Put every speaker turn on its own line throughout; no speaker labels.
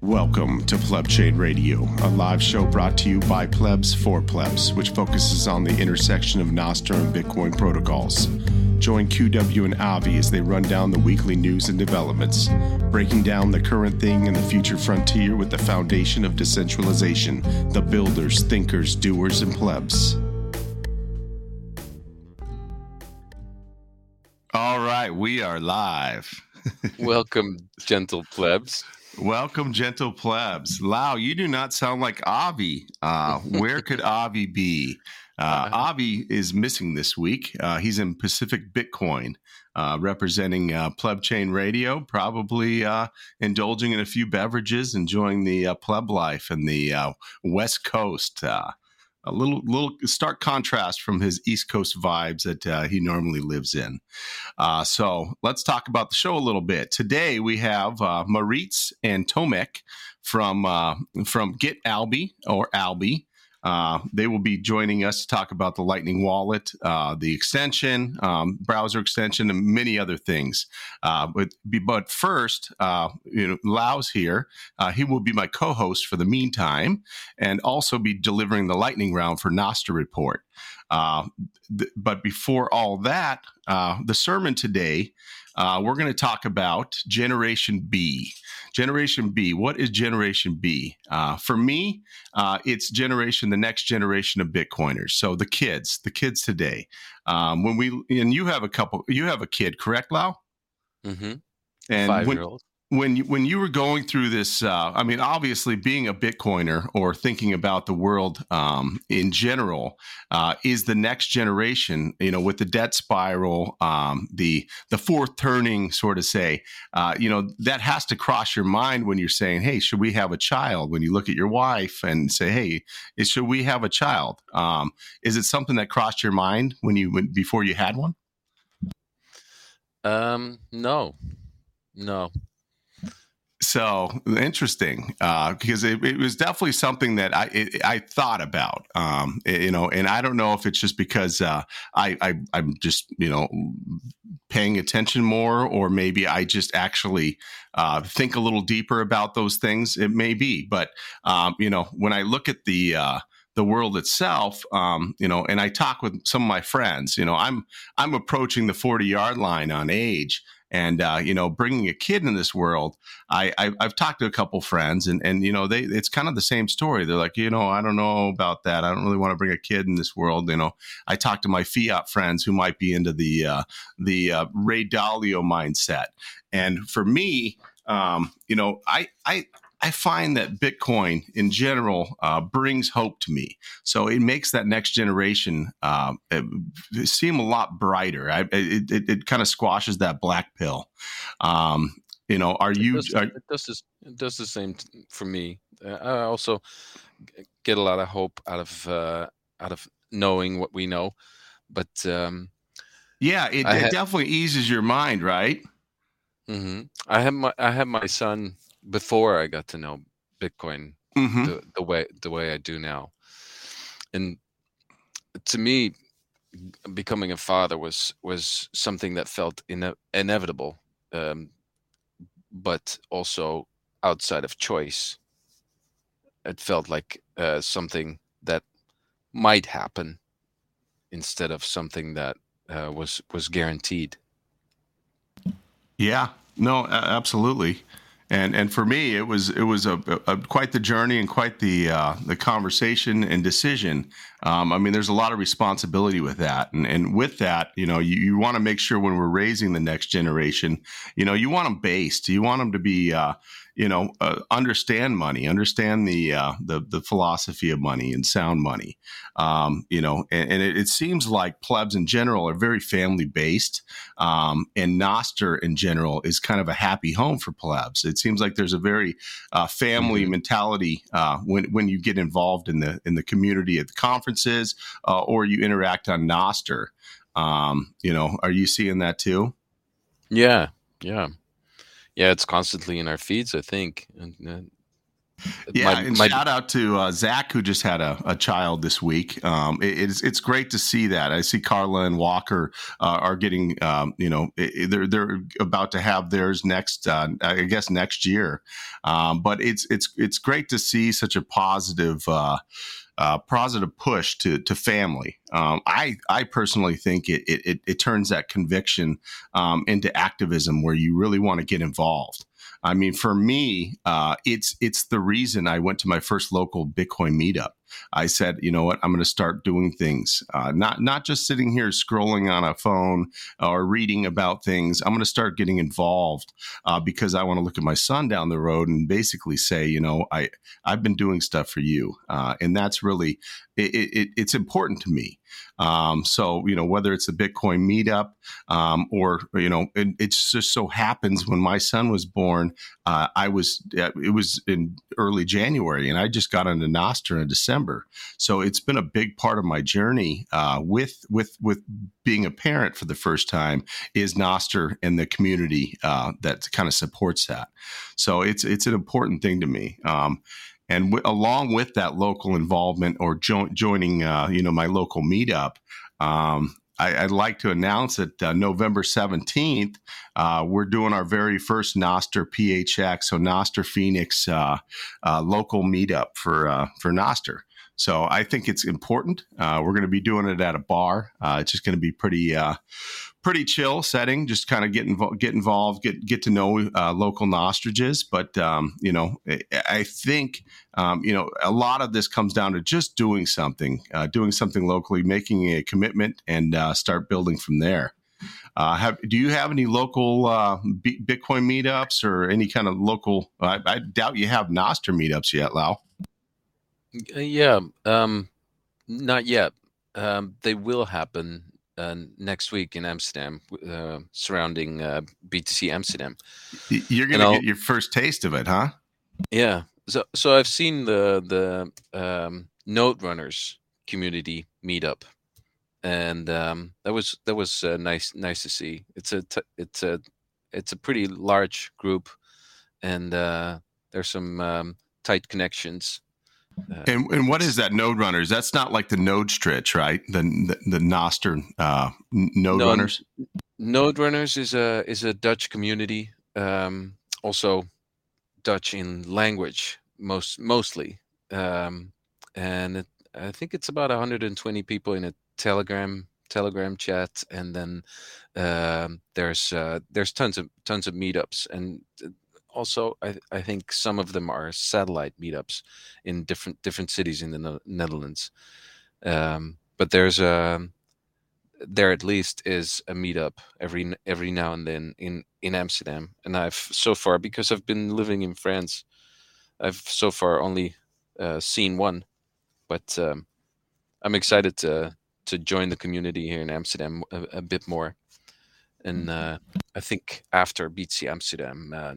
Welcome to Pleb Chain Radio, a live show brought to you by Plebs for Plebs, which focuses on the intersection of Nostr and Bitcoin protocols. Join QW and Avi as they run down the weekly news and developments, breaking down the current thing and the future frontier with the foundation of decentralization, the builders, thinkers, doers, and plebs. All right, we are live.
Welcome, gentle plebs.
Welcome, gentle plebs. Lau, you do not sound like Avi. Uh, where could Avi be? Uh, uh-huh. Avi is missing this week. Uh, he's in Pacific Bitcoin, uh, representing uh, Pleb Chain Radio, probably uh, indulging in a few beverages, enjoying the uh, pleb life in the West Coast a little little stark contrast from his East Coast vibes that uh, he normally lives in. Uh, so let's talk about the show a little bit. Today we have uh, Moritz and Tomek from uh, from Get Alby or Alby. Uh, they will be joining us to talk about the Lightning Wallet, uh, the extension, um, browser extension, and many other things. Uh, but but first, uh, you know, Lau's here. Uh, he will be my co-host for the meantime, and also be delivering the lightning round for Nostr Report. Uh, th- but before all that, the sermon today we're going to talk about Generation B. Generation B. What is Generation B? Uh, for me, uh, it's generation, the next generation of Bitcoiners. So the kids, the kids today. Um, when we and you have a couple, you have a kid, correct, Lau?
Mm-hmm.
And
five year old
when you, when you were going through this, uh, I mean, obviously being a Bitcoiner or thinking about the world um, in general uh, is the next generation. You know, with the debt spiral, um, the the fourth turning, sort of say, uh, you know, that has to cross your mind when you're saying, "Hey, should we have a child?" When you look at your wife and say, "Hey, should we have a child?" Um, is it something that crossed your mind when you when, before you had one?
Um, no, no
so interesting uh, because it, it, was definitely something that I it, I thought about, um, you know, and I don't know if it's just because uh, I, I I'm just you know paying attention more, or maybe I just actually uh, think a little deeper about those things. It may be, but um, you know, when I look at the uh, the world itself, um, you know, and I talk with some of my friends, you know, I'm I'm approaching the 40 yard line on age and uh, you know bringing a kid in this world I, I have talked to a couple friends and and you know they it's kind of the same story. They're like you know i don't know about that. I don't really want to bring a kid in this world you know. I talked to my fiat friends who might be into the uh, the uh, ray dalio mindset. And for me um, you know i i I find that Bitcoin in general uh, brings hope to me. So it makes that next generation uh, seem a lot brighter. I, it, it, it kind of squashes that black pill. Um, you know, are you?
It does,
are,
it does, this, it does the same for me. Uh, I also get a lot of hope out of uh, out of knowing what we know, but um,
yeah, it, it definitely eases your mind, right?
Mm-hmm. I have my I have my son before I got to know Bitcoin mm-hmm. the, the way the way I do now. And to me, becoming a father was was something that felt ine- inevitable, um, but also outside of choice. It felt like uh, something that might happen instead of something that uh, was was guaranteed.
Yeah, no, absolutely and and for me it was it was a, a quite the journey and quite the uh, the conversation and decision. Um, I mean there's a lot of responsibility with that. And and with that you know you, you want to make sure when we're raising the next generation you know you want them based. You want them to be uh, you know, uh, understand money, understand the, uh, the the philosophy of money and sound money. Um, you know, and, and it, it, seems like plebs in general are very family based, um, and Nostr in general is kind of a happy home for plebs. It seems like there's a very uh, family mm-hmm. mentality uh, when when you get involved in the in the community at the conferences uh, or you interact on Nostr. Um, you know, are you seeing that too?
Yeah, yeah yeah, it's constantly in our feeds, I think. And,
Yeah, my, and my, shout out to uh, Zach who just had a, a child this week. Um, it, it's it's great to see that. I see Carla and Walker uh, are getting, um, you know, they're they're about to have theirs next, uh, I guess next year. Um, but it's it's it's great to see such a positive. Uh, positive push to to family. Um, I I personally think it it, it turns that conviction um, into activism where you really want to get involved. I mean, for me, uh, it's it's the reason I went to my first local Bitcoin meetup. I said, you know what, I'm going to start doing things, uh, not not just sitting here scrolling on a phone or reading about things. I'm going to start getting involved uh, because I want to look at my son down the road and basically say, you know, I I've been doing stuff for you, uh, and that's really it, it, it's important to me. Um, so, you know, whether it's a Bitcoin meetup um, or, you know, it, just so happens when my son was born, uh, I was, uh, it was in early January and I just got into Nostr in December. So it's been a big part of my journey uh, with, with, with being a parent for the first time is Nostr and the community uh, that kind of supports that. So it's, it's an important thing to me. Um, and w- along with that local involvement or jo- joining, uh, you know, my local meetup, um, I, would like to announce that uh, November 17th, uh, we're doing our very first Nostr PHX, so Nostr Phoenix uh, uh local meetup for uh, for Nostr. So I think it's important. Uh, we're going to be doing it at a bar. it's just going to be pretty pretty chill setting. Just kind of get involved, get involved, get get to know uh, local nostriches. But um, you know, I think um, you know a lot of this comes down to just doing something, uh, doing something locally, making a commitment, and uh, start building from there. Uh, have do you have any local uh, B- Bitcoin meetups or any kind of local? I, I, doubt you have Nostr meetups yet, Lau.
Uh, yeah, um, not yet. Um, they will happen uh, next week in Amsterdam uh, surrounding uh, BTC Amsterdam.
You're gonna get your first taste of it, huh?
Yeah. So so I've seen the the um, Node Runners community meetup, and um, that was that was uh, nice nice to see. It's a t- it's a it's a pretty large group, and uh, there's some um, tight connections
uh, and, and what is that node runners? That's not like the node stretch, right? The the, the Nostr uh, node no, runners.
Node runners is a is a Dutch community, um, also Dutch in language most mostly, um, and it, I think it's about 120 people in a Telegram Telegram chat, and then uh, there's uh, there's tons of tons of meetups, and also I, I think some of them are satellite meetups in different different cities in the Netherlands. Um, but there's a there at least is a meetup every every now and then in in Amsterdam, and I've so far because I've been living in France, I've so far only uh, seen one, but um, I'm excited to to join the community here in Amsterdam a, a bit more and mm-hmm. uh, I think after BTC Amsterdam, uh,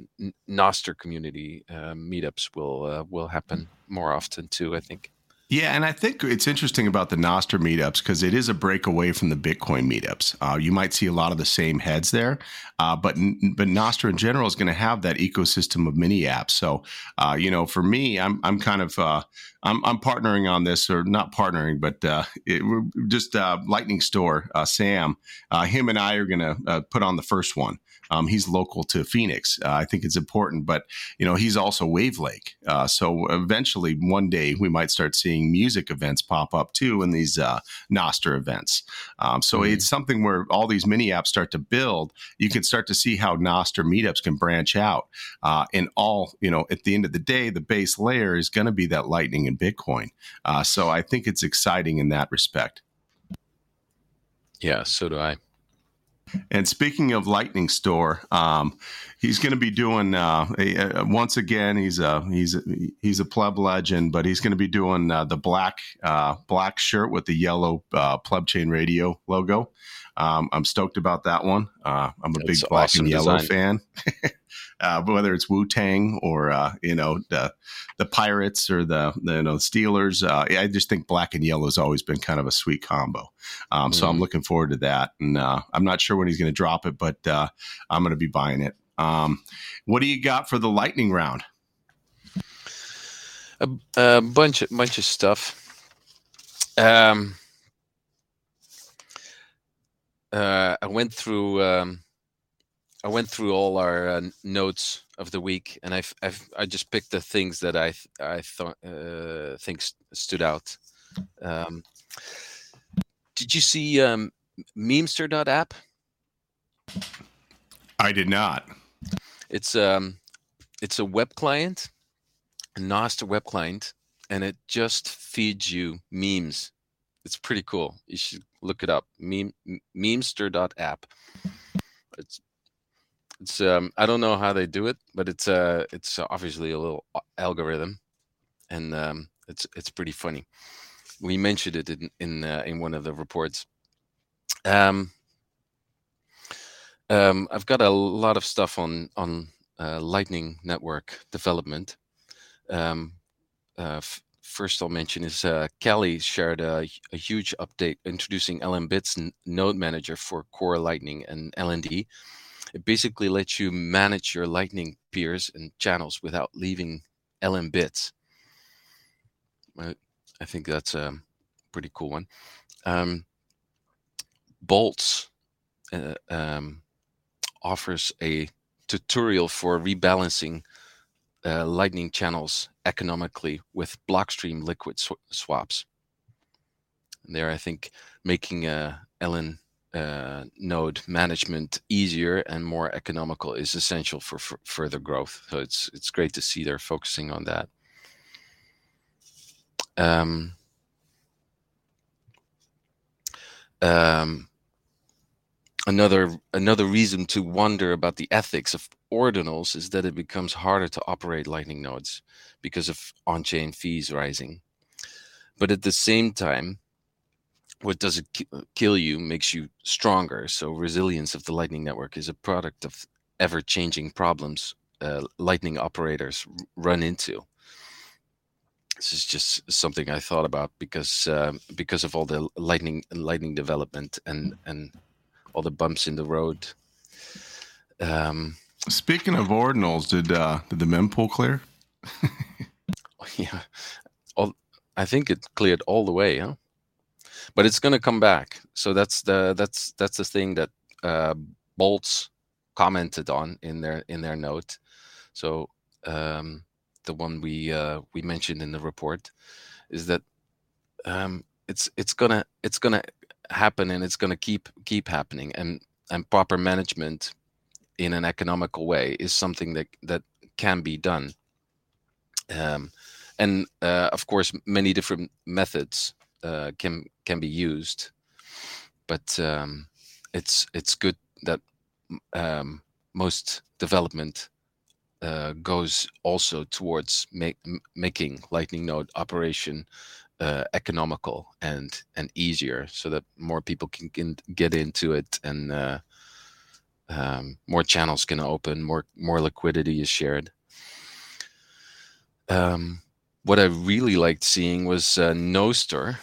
Nostr community uh, meetups will uh, will happen more often too. I think.
Yeah, and I think it's interesting about the Nostr meetups because it is a breakaway from the Bitcoin meetups. Uh, you might see a lot of the same heads there, uh, but but Nostr in general is going to have that ecosystem of mini apps. So, uh, you know, for me, I'm I'm kind of uh, I'm I'm partnering on this, or not partnering, but uh, it, just uh, Lightning Store. Sam, him and I are going to put on the first one. Um, he's local to Phoenix. Uh, I think it's important, but you know he's also Wavlake. Uh, so eventually, one day we might start seeing music events pop up too in these uh, Nostr events. Um, so mm-hmm. it's something where all these mini apps start to build. You can start to see how Nostr meetups can branch out. Uh, and all you know, at the end of the day, the base layer is going to be that Lightning and Bitcoin. Uh, so I think it's exciting in that respect.
Yeah, so do I.
And speaking of Lightning Store, um, he's going to be doing uh, a, a, once again. He's a he's a, he's a pleb legend, but he's going to be doing uh, the black uh, black shirt with the yellow uh, pleb chain radio logo. Um, I'm stoked about that one. Uh, I'm a That's big black awesome and yellow design. fan. uh, whether it's Wu Tang or uh, you know the the Pirates or the, the you know Steelers. Uh, I just think black and yellow has always been kind of a sweet combo. Um, mm So I'm mm-hmm. looking forward to that, and uh, I'm not sure when he's going to drop it, but uh, I'm going to be buying it. Um, what do you got for the lightning round?
A, a bunch, bunch of stuff. Um, uh, I went through. I went through all our uh, notes of the week, and I've, I've I just picked the things that I I thought uh, think stood out. Um, did you see um, Memester.app?
I did not.
It's um, it's a web client, a Nostr web client, and it just feeds you memes. It's pretty cool. You should look it up. Meme Memester.app. It's it's um I don't know how they do it, but it's uh it's obviously a little algorithm, and um it's it's pretty funny. We mentioned it in in uh, in one of the reports. Um, um, I've got a lot of stuff on on uh, Lightning Network development. Um, uh, f- first, I'll mention is uh, Kelly shared a, a, huge update introducing LNbits' n- Node Manager for Core Lightning and LND. It basically lets you manage your Lightning peers and channels without leaving LNbits. I, I think that's a pretty cool one. Um, Boltz uh, um, offers a tutorial for rebalancing uh, Lightning channels economically with Blockstream liquid sw- swaps. And there, I think making a LN uh, node management easier and more economical is essential for, further growth. So it's it's great to see they're focusing on that. Um, um, another another reason to wonder about the ethics of ordinals is that it becomes harder to operate lightning nodes because of on-chain fees rising but at the same time what doesn't kill you makes you stronger so resilience of the lightning network is a product of ever-changing problems uh, lightning operators run into this is just something i thought about because uh, because of all the lightning lightning development and and all the bumps in the road. Um,
Speaking of ordinals, did uh, did the mempool clear?
yeah, all, I think it cleared all the way, huh? But it's going to come back. So that's the that's that's the thing that uh, Boltz commented on in their in their note. So um, the one we uh, we mentioned in the report is that um, it's it's gonna it's gonna happen and it's to keep keep happening and and proper management in an economical way is something that that can be done um, and uh, of course many different methods uh, can can be used. But um, it's it's good that um, most development uh, goes also towards make, making lightning node operation uh, economical and and easier so that more people can, can get into it and uh, um, more channels can open more more liquidity is shared. Um, what i really liked seeing was uh, Nostur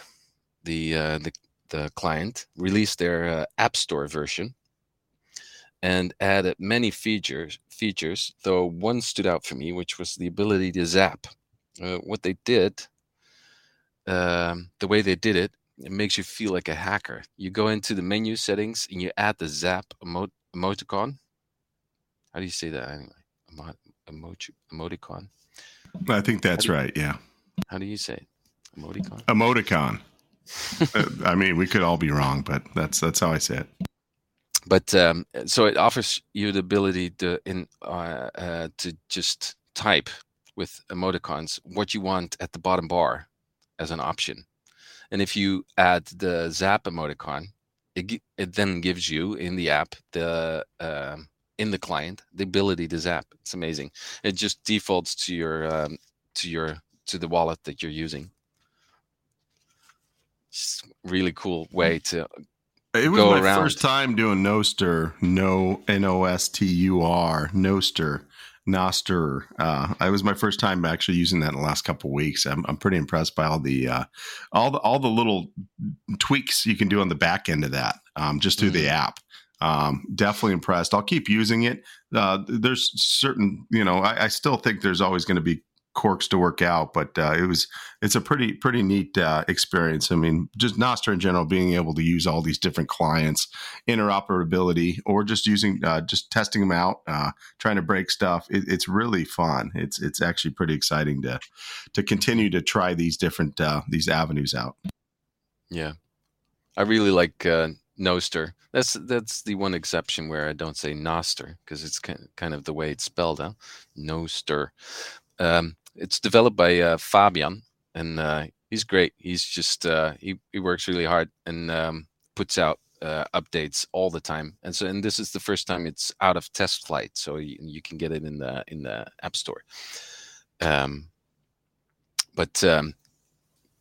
the uh, the the client released their uh, app store version and added many features features though one stood out for me which was the ability to zap uh, what they did um, the way they did it, it makes you feel like a hacker. You go into the menu settings and you add the Zap emo- emoticon. How do you say that anyway? Emo- emoji- emoticon.
I think that's right. Yeah.
How do you say it? Emoticon.
Emoticon. I mean, we could all be wrong, but that's that's how I say it.
But um, so it offers you the ability to in uh, uh, to just type with emoticons what you want at the bottom bar as an option. And if you add the Zap emoticon, it, it then gives you in the app the uh, in the client the ability to zap. It's amazing. It just defaults to your um, to your to the wallet that you're using. Really cool way to
it was my around. first time doing Nostur, no N O S T U R, Nostur, Nostur. Uh, I was my first time actually using that in the last couple weeks. I'm, I'm pretty impressed by all the uh, all the all the little tweaks you can do on the back end of that, um, just through mm-hmm. the app. Um, definitely impressed. I'll keep using it. Uh, there's certain, you know, I, I still think there's always going to be quirks to work out, but uh, it was it's a pretty pretty neat uh, experience. I mean, just Nostr in general, being able to use all these different clients, interoperability, or just using uh, just testing them out, uh, trying to break stuff. It, it's really fun. It's it's actually pretty exciting to to continue to try these different uh, these avenues out.
Yeah, I really like uh, Nostr. That's that's the one exception where I don't say Nostr because it's kind of the way it's spelled. Huh? Nostr. Um, it's developed by uh, Fabian, and uh, he's great. He's just uh, he he works really hard and um, puts out uh, updates all the time. And so, and this is the first time it's out of test flight, so you, you can get it in the in the App Store. Um, but um,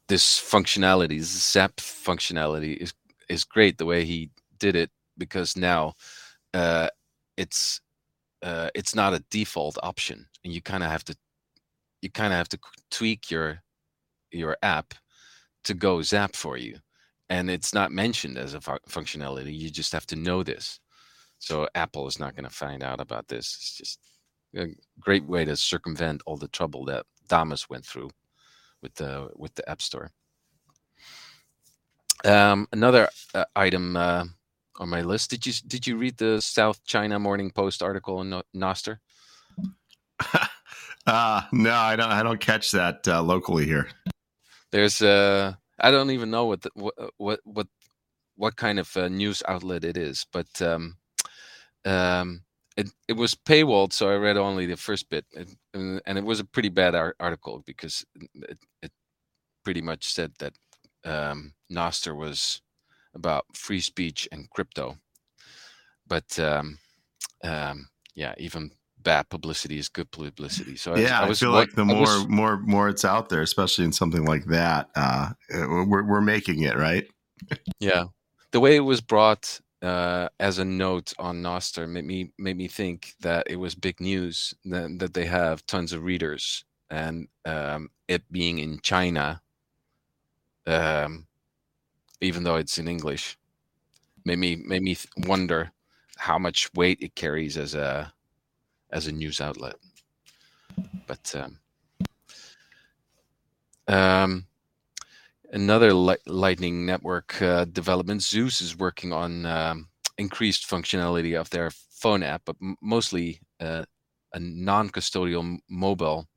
this functionality, this Zap functionality, is is great the way he did it because now uh, it's uh, it's not a default option, and you kind of have to you kind of have to tweak your your app to go Zap for you, and it's not mentioned as a fu- functionality. You just have to know this. So Apple is not going to find out about this. It's just a great way to circumvent all the trouble that Damus went through with the with the App Store. Um, another uh, item uh, on my list. Did you did you read the South China Morning Post article on Nostr?
uh, no, I don't. I don't catch that uh, locally here.
There's uh, I don't even know what the, what what what what kind of uh, news outlet it is, but um, um, it it was paywalled, so I read only the first bit, and, and it was a pretty bad article because it, it pretty much said that um, Nostr was about free speech and crypto. But um, um, yeah, even bad publicity is good publicity. So
yeah, I, I, was, I feel like the more was, more more it's out there, especially in something like that, uh, we're we're making it right.
yeah, the way it was brought uh, as a note on Nostr made me made me think that it was big news that, that they have tons of readers and um, it being in China um, even though it's in English. Made me made me wonder how much weight it carries as a as a news outlet. But um, um, another li- Lightning Network uh, development, Zeus is working on um, increased functionality of their phone app, but m- mostly uh, a non-custodial mobile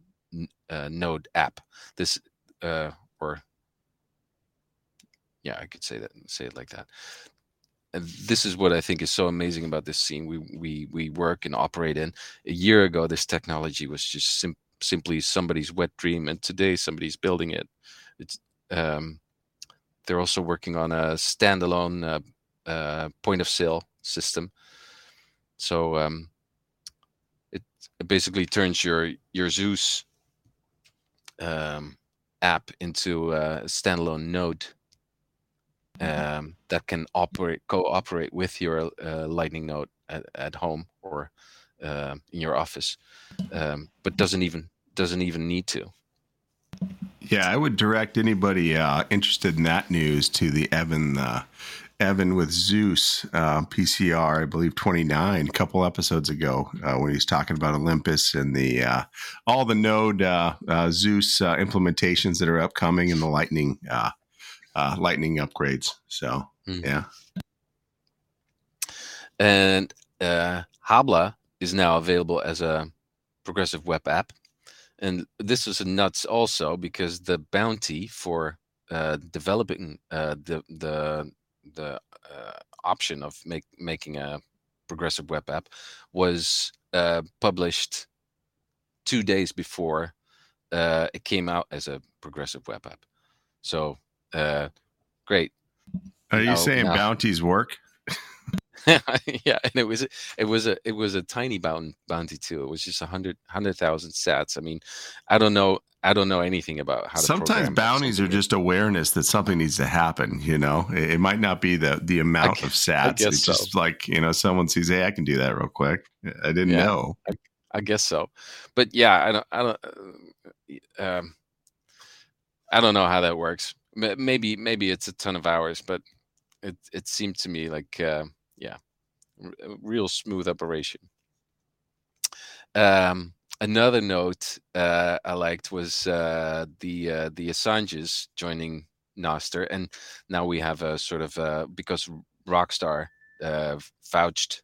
uh, node app. This uh, or yeah, I could say that say it like that. This is what I think is so amazing about this scene we we we work and operate in. A year ago, this technology was just sim- simply somebody's wet dream, and today somebody's building it. It's um, they're also working on a standalone uh, uh, point of sale system. So um, it, it basically turns your your Zeus um, app into a standalone node um, that can operate cooperate with your uh, Lightning node at, at home or uh, in your office, um, but doesn't even doesn't even need to.
Yeah, I would direct anybody uh, interested in that news to the Evan uh, Evan with Zeus uh, PCR, I believe twenty nine, a couple episodes ago, uh, when he's talking about Olympus and the uh, all the Node uh, Zeus implementations that are upcoming in the Lightning uh, Lightning upgrades. So mm-hmm. yeah.
And uh, Habla is now available as a progressive web app, and this is nuts also because the bounty for uh, developing uh, the the the uh, option of make, making a progressive web app was uh, published two days before uh, it came out as a progressive web app. So uh, great.
Are you saying now, bounties work?
yeah, and it was it was a it was a tiny bounty bounty too. It was just a hundred hundred thousand sats. I mean, I don't know I don't know anything about how.
Sometimes bounties are just awareness that something needs to happen. You know, it, it might not be the the amount of sats. It's so. just like you know, someone sees, hey, I can do that real quick. I didn't yeah, know.
I, I, guess so, but yeah, I don't. I don't. Uh, um, I don't know how that works maybe maybe it's a ton of hours, but it it seemed to me like uh, yeah, r- real smooth operation. Um, another note uh, I liked was uh, the uh, the Assanges joining Nostr, and now we have a sort of uh, because Rockstar uh, vouched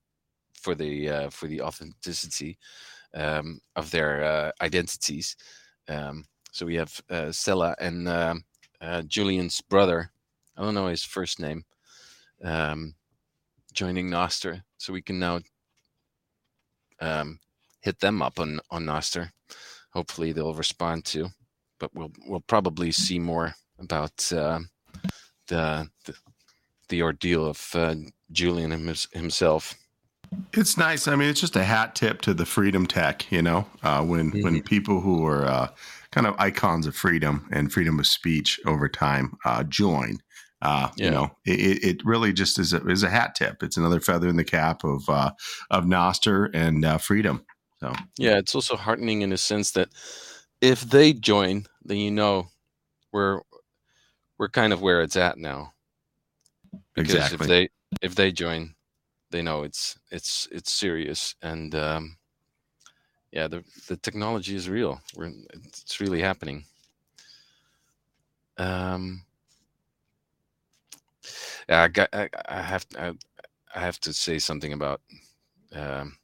for the for the authenticity um, of their identities. Um, so we have uh, Stella and um, uh, Julian's brother. I don't know his first name. Um, joining Nostr, so we can now um, hit them up on on Nostr. Hopefully they'll respond to, but we'll we'll probably see more about uh, the, the, the ordeal of uh, Julian himself.
It's nice. I mean, it's just a hat tip to the freedom tech. You know, uh, when mm-hmm. when people who are uh, kind of icons of freedom and freedom of speech over time uh, join. Uh, yeah. You know, it, it really just is a, is a hat tip. It's another feather in the cap of uh, of Nostr and uh, freedom. So
yeah, it's also heartening in a sense that if they join, then you know we're we're kind of where it's at now. Because exactly. if they if they join, they know it's it's it's serious and um, yeah, the the technology is real. We're, it's really happening. Um, yeah, I, I, I have I, I have to say something about um,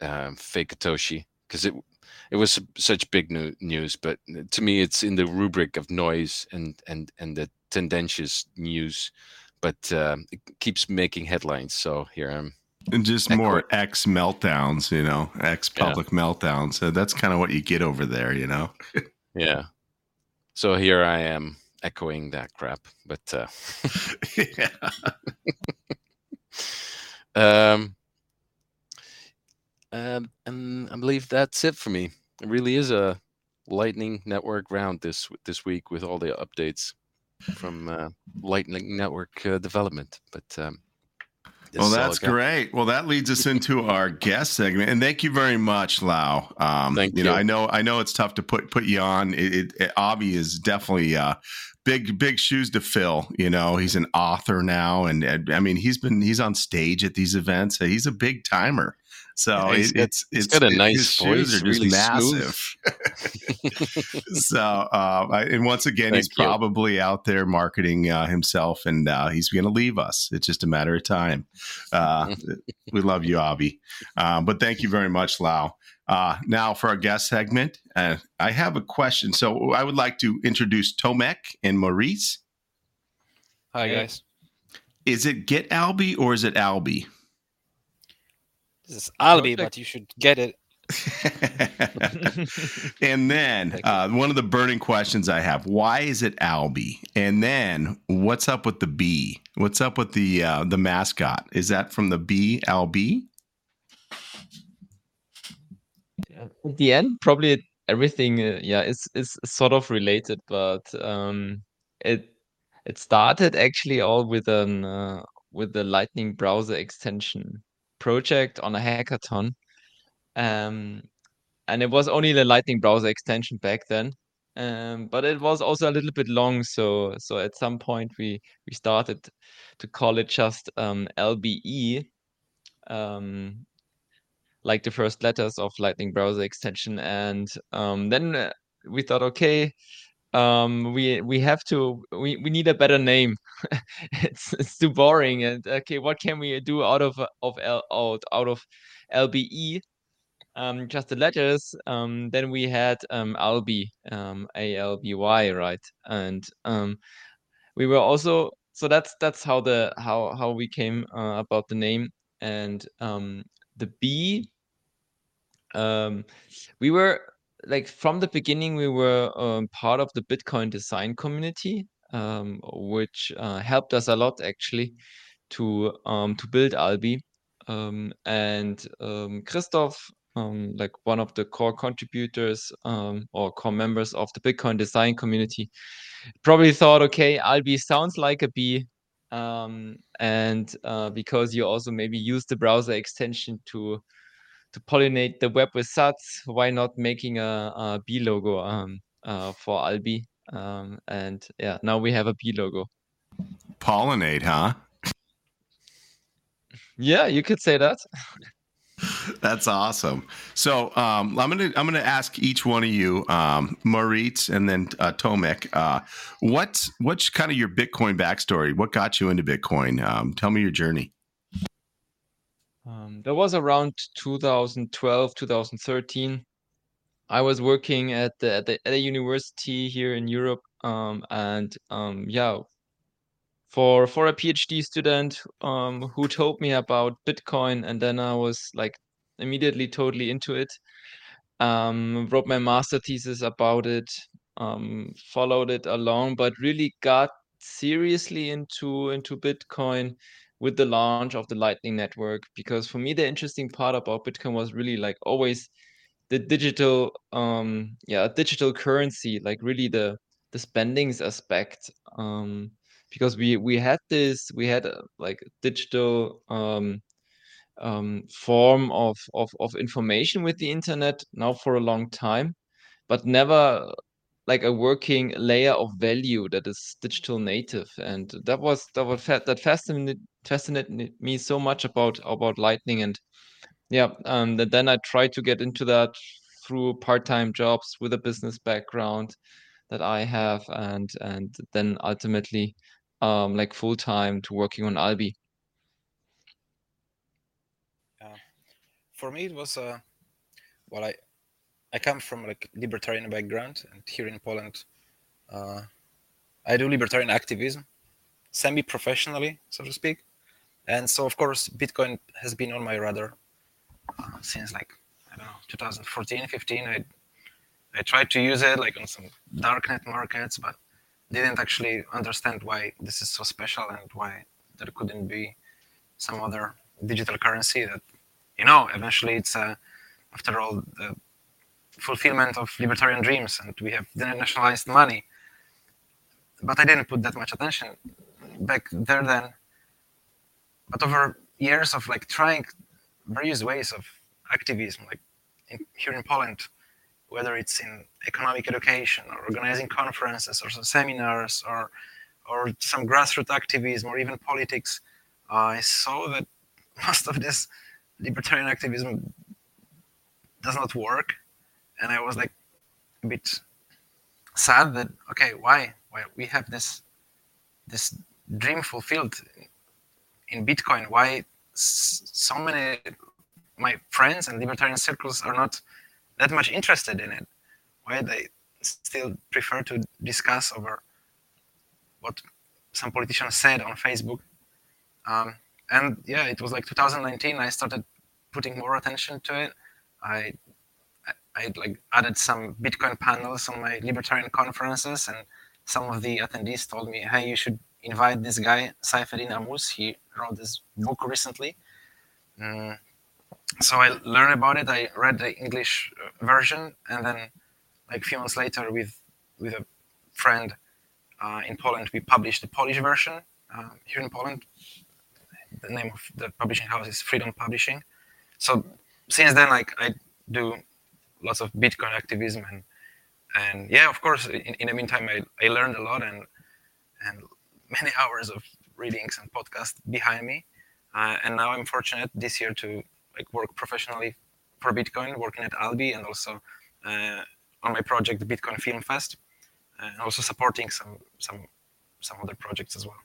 uh, fake Satoshi because it it was such big new, news, but to me, it's in the rubric of noise and and and the tendentious news, but uh, it keeps making headlines. So here I'm.
And just more X meltdowns, you know, X public yeah. meltdowns. So that's kind of what you get over there, you know.
yeah. So here I am echoing that crap, but uh, yeah. um, um, and I believe that's it for me. It really is a Lightning Network round this this week with all the updates from uh, Lightning Network uh, development. But um,
well, that's great. Well, that leads us into our guest segment, and thank you very much, Lau. Um, thank you. you. know, I know, I know it's tough to put put you on. It, it, it Avi is definitely uh, big big shoes to fill. You know, he's an author now, and, and I mean, he's been he's on stage at these events. He's a big timer. So yeah, it, it's it's
got a nice voice, are just really massive.
so uh, and once again, Thank he's you. probably out there marketing uh, himself, and uh, he's going to leave us. It's just a matter of time. Uh, we love you, Avi, um, but thank you very much, Lau. Uh, now for our guest segment, uh, I have a question. So I would like to introduce Tomek and Moritz.
Hi guys.
Is it Get Alby or is it Alby?
This is Alby, but you should get it.
and then uh, one of the burning questions I have: Why is it Alby? And then what's up with the B? What's up with the uh, the mascot? Is that from the B Alby?
At the end, probably everything. Uh, yeah, is is sort of related, but um, it it started actually all with an uh, with the Lightning browser extension project on a hackathon. Um, and it was only the Lightning browser extension back then. Um, but it was also a little bit long, so so at some point we we started to call it just um, LBE, um, like the first letters of Lightning browser extension, and um, then uh, we thought, okay, um we we have to we, we need a better name. It's it's too boring and okay what can we do out of of L, out out of lbe um just the letters. Um then we had um albi um alby right? And um we were also so that's that's how the how how we came uh, about the name. And um the b um we were like from the beginning, we were um, part of the Bitcoin design community, um, which uh, helped us a lot actually to um, to build Alby. Um, and um, Christoph, um, like one of the core contributors or core members of the Bitcoin design community, probably thought, okay, Alby sounds like a B. and uh, because you also maybe use the browser extension to to pollinate the web with sats, why not making a, a B logo um, uh, for Alby? Um, and yeah, now we have a B logo.
Pollinate, huh?
Yeah, you could say that.
That's awesome. So um, I'm gonna I'm gonna ask each one of you, um, Moritz and then uh, Tomek, uh, what's what's kind of your Bitcoin backstory? What got you into Bitcoin? Um, tell me your journey.
Um, that was around 2012, 2013. I was working at the, at, the, at a university here in Europe, um, and um, yeah, for for a PhD student um, who told me about Bitcoin, and then I was like immediately totally into it. Um, wrote my master thesis about it, um, followed it along, but really got seriously into into Bitcoin with the launch of the Lightning Network. Because for me, the interesting part about Bitcoin was really like always the digital, um, yeah, digital currency, like really the the spendings aspect. Um, because we we had this, we had a, like digital um, um, form of, of of information with the internet now for a long time, but never like a working layer of value that is digital native. And that was that was that fascinated fascinated me so much about about lightning. And yeah um then i tried to get into that through part-time jobs with a business background that i have and and then ultimately um like full-time to working on alby
yeah. For me it was uh well i I come from like libertarian background, and here in Poland, uh, I do libertarian activism, semi-professionally, so to speak. And so, of course, Bitcoin has been on my radar uh, since like I don't know 2014, 15. I I tried to use it like on some darknet markets, but didn't actually understand why this is so special and why there couldn't be some other digital currency that you know eventually it's uh, after all the fulfillment of libertarian dreams and we have denationalized money. But I didn't put that much attention back there then. But over years of like trying various ways of activism, like in, here in Poland, whether it's in economic education or organizing conferences or seminars or or some grassroots activism or even politics, uh, I saw that most of this libertarian activism does not work and I was like a bit sad that okay, why why we have this this dream fulfilled in Bitcoin? Why so many my friends and libertarian circles are not that much interested in it? Why they still prefer to discuss over what some politicians said on Facebook? Um, and yeah, it was like 2019. I started putting more attention to it. I I like added some Bitcoin panels on my libertarian conferences, and some of the attendees told me, "Hey, you should invite this guy, Saifedean Ammous. He wrote this book recently." Mm. So I learned about it. I read the English uh, version, and then, like a few months later, with with a friend uh, in Poland, we published the Polish version uh, here in Poland. The name of the publishing house is Freedom Publishing. So since then, like I do lots of Bitcoin activism and and yeah, of course, in, in the meantime, I, I learned a lot and and many hours of readings and podcasts behind me. Uh, and now I'm fortunate this year to like work professionally for Bitcoin, working at Alby and also uh, on my project, Bitcoin Film Fest, and also supporting some some some other projects as well.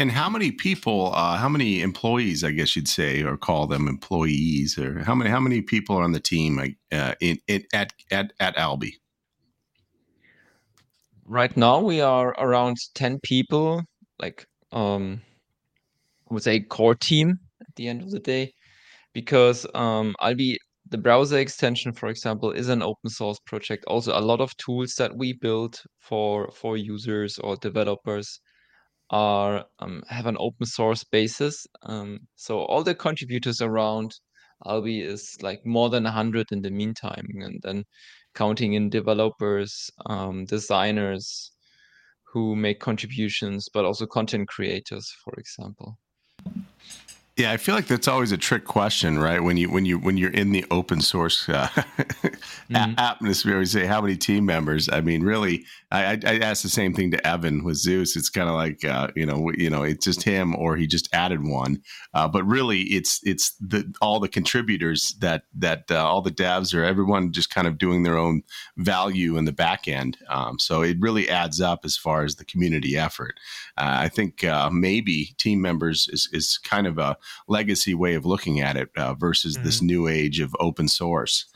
And how many people, uh, how many employees, I guess you'd say, or call them employees, or how many how many people are on the team uh, in, in at at at Alby?
Right now, we are around ten people, like um, I would say core team at the end of the day, because um, Alby the browser extension, for example, is an open source project. Also, a lot of tools that we build for for users or developers are um, have an open source basis. Um, so all the contributors around Alby is like more than 100 in the meantime, and then counting in developers, um, designers who make contributions, but also content creators, for example.
Yeah, I feel like that's always a trick question, right? When you when you when you're in the open source uh, mm-hmm. atmosphere, we say how many team members. I mean, really, I, I asked the same thing to Evan with Zeus. It's kind of like uh, you know, you know, it's just him or he just added one, uh, but really, it's it's the all the contributors that that uh, all the devs or everyone just kind of doing their own value in the back end. Um, so it really adds up as far as the community effort. Uh, I think uh, maybe team members is is kind of a legacy way of looking at it uh, versus mm-hmm. this new age of open source.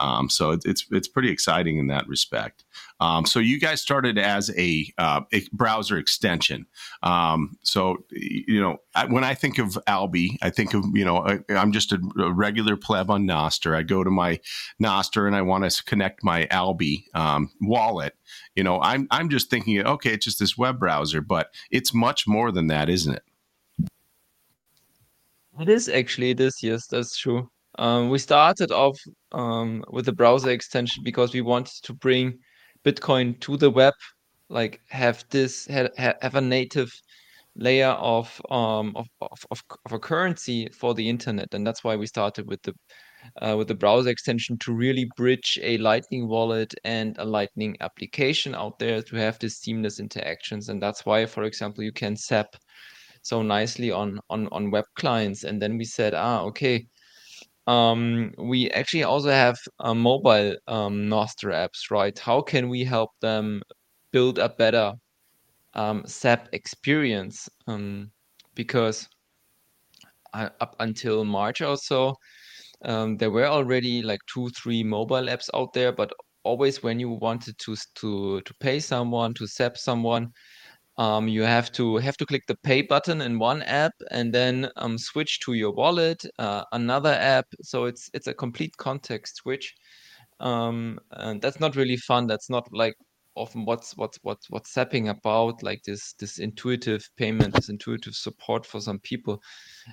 Um, so it, it's it's pretty exciting in that respect. Um, so you guys started as a, uh, a browser extension. Um, so you know when I think of Alby, I think of you know I, am just a, a, regular pleb on Nostr. I go to my Nostr and I want to connect my Alby um, wallet. You know I'm I'm just thinking okay it's just this web browser, but it's much more than that, isn't it?
It is actually it is yes that's true. Um, we started off um, with the browser extension because we wanted to bring Bitcoin to the web, like have this have, have a native layer of, um, of, of, of of a currency for the internet, and that's why we started with the uh, with the browser extension to really bridge a Lightning wallet and a Lightning application out there to have this seamless interactions, and that's why, for example, you can zap so nicely on on on web clients. And then we said, ah, okay, um, we actually also have uh, mobile um, Nostr apps, right? How can we help them build a better um, zap experience? Um, because uh, up until March or so, um, there were already like two, three mobile apps out there, but always when you wanted to to to pay someone to zap someone, um, you have to have to click the pay button in one app and then um, switch to your wallet, uh, another app. So it's it's a complete context switch, um, and that's not really fun. That's not like often what's what's what's what's zapping about like this this intuitive payment, this intuitive support for some people,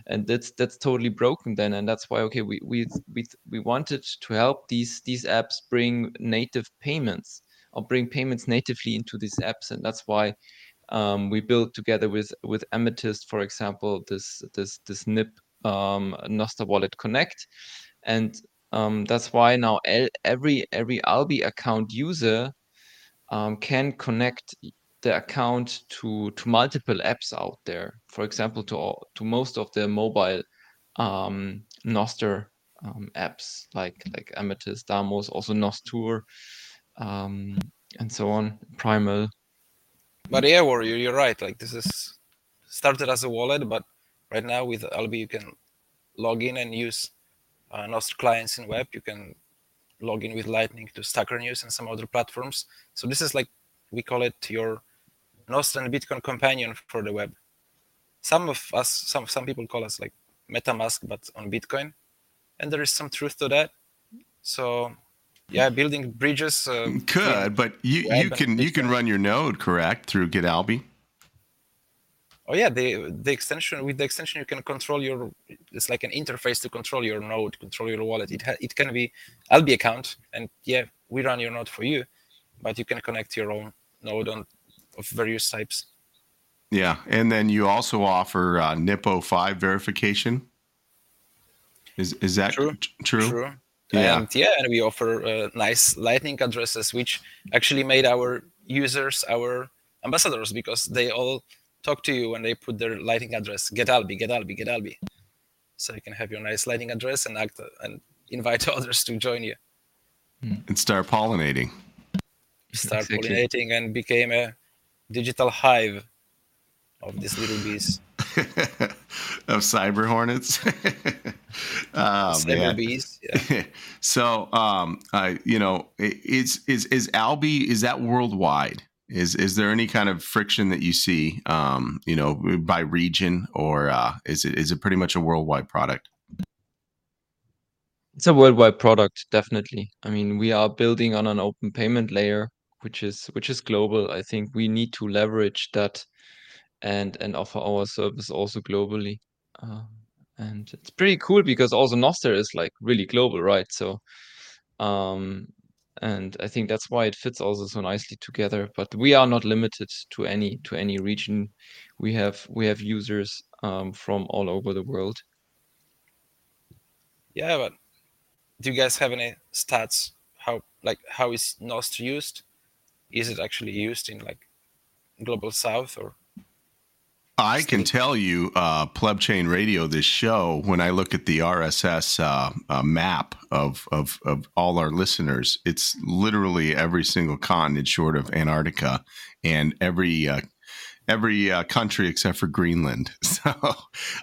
and that's that's totally broken then. And that's why okay, we we we we wanted to help these these apps bring native payments or bring payments natively into these apps, and that's why um, we built together with with Amethyst, for example, this this this NIP um, Wallet Connect, and um, that's why now every every Alby account user um, can connect the account to to multiple apps out there. For example, to all, to most of the mobile um, um, apps like like Amethyst, Damus, also Nostur, um, and so on, Primal.
But yeah, Warrior, you're right. Like this is started as a wallet, but right now with Alby you can log in and use uh, Nostr clients in web. You can log in with Lightning to Stacker News and some other platforms. So this is like we call it your Nostr and Bitcoin companion for the web. Some of us, some some people call us like MetaMask, but on Bitcoin, and there is some truth to that. So yeah, building bridges. Uh,
Could, but you you can you can run your node correct through getAlby.
Oh yeah, the the extension with the extension you can control your. It's like an interface to control your node, control your wallet. It ha- it can be Alby account, and yeah, we run your node for you, but you can connect your own node on of various types.
Yeah, and then you also offer uh, NIP-05 verification. Is is that
true?
True.
true. Yeah. And yeah, and we offer uh, nice Lightning addresses, which actually made our users our ambassadors because they all talk to you when they put their Lightning address. Get Alby, get Alby, get Alby. So you can have your nice Lightning address and act and invite others to join you.
Hmm. And start pollinating.
Start exactly. pollinating and became a digital hive of these little bees.
of cyber hornets.
oh, cyber bees. Yeah.
so, um, uh, you know, is is is Alby is that worldwide? Is is there any kind of friction that you see, um, you know, by region, or uh, is it is it pretty much a worldwide product?
It's a worldwide product, definitely. I mean, we are building on an open payment layer, which is which is global. I think we need to leverage that and and offer our service also globally. Uh, and it's pretty cool because also Nostr is like really global, right? So, um, and I think that's why it fits also so nicely together. But we are not limited to any to any region. We have we have users um, from all over the world.
Yeah, but do you guys have any stats? How like how is Nostr used? Is it actually used in like global south or?
I can tell you, uh, Pleb Chain Radio, this show, when I look at the RSS uh, uh, map of, of, of all our listeners, it's literally every single continent short of Antarctica and every uh, every uh, country except for Greenland. So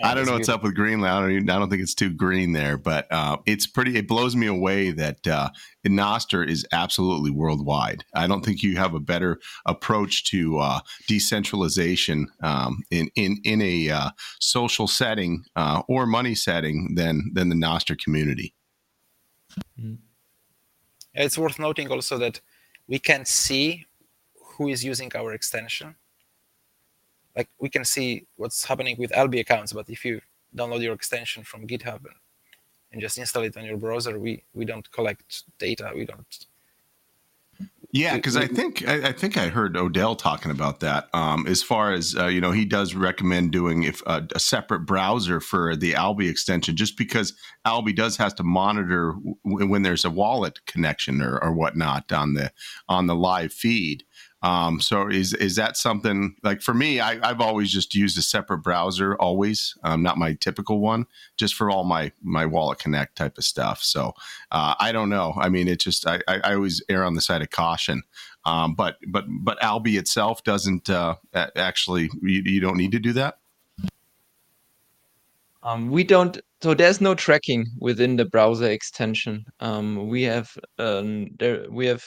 I don't know what's up with Greenland. I don't, even, I don't think it's too green there, but uh, it's pretty. It blows me away that uh, Nostr is absolutely worldwide. I don't think you have a better approach to uh, decentralization um, in in in a uh, social setting uh, or money setting than than the Nostr community.
Mm-hmm. It's worth noting also that we can see who is using our extension like we can see what's happening with Alby accounts, but if you download your extension from GitHub and, and just install it on your browser, we we don't collect data. We don't.
Yeah, because I think I, I, think I heard Odell talking about that. Um, as far as uh, you know, he does recommend doing if uh, a separate browser for the Alby extension, just because Alby does has to monitor w- when there's a wallet connection or, or whatnot on the on the live feed. Um, so is is that something like for me? I, have always just used a separate browser, always, um, not my typical one, just for all my my Wallet Connect type of stuff. So uh, I don't know. I mean, it just I, I, always err on the side of caution. Um, but but but Alby itself doesn't uh, actually. You, you, don't need to do that.
Um, we don't. So there's no tracking within the browser extension. Um, we have um, there we have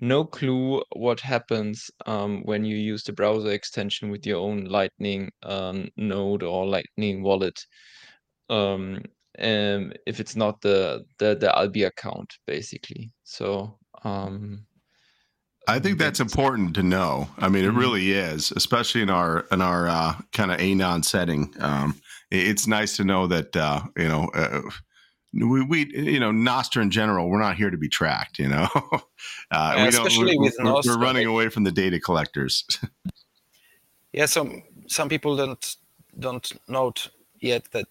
no clue what happens um, when you use the browser extension with your own Lightning um, node or Lightning wallet. Um, um, if it's not the the the Alby account, basically. So um,
I think that's important to know. I mean, it mm-hmm. really is, especially in our in our uh, kind of anon setting. Um, it's nice to know that uh, you know uh, we, we you know Nostr in general we're not here to be tracked you know? Uh,
yeah, we especially with
we're, Nostr, we're running away from the data collectors.
Yeah some some people don't don't note yet that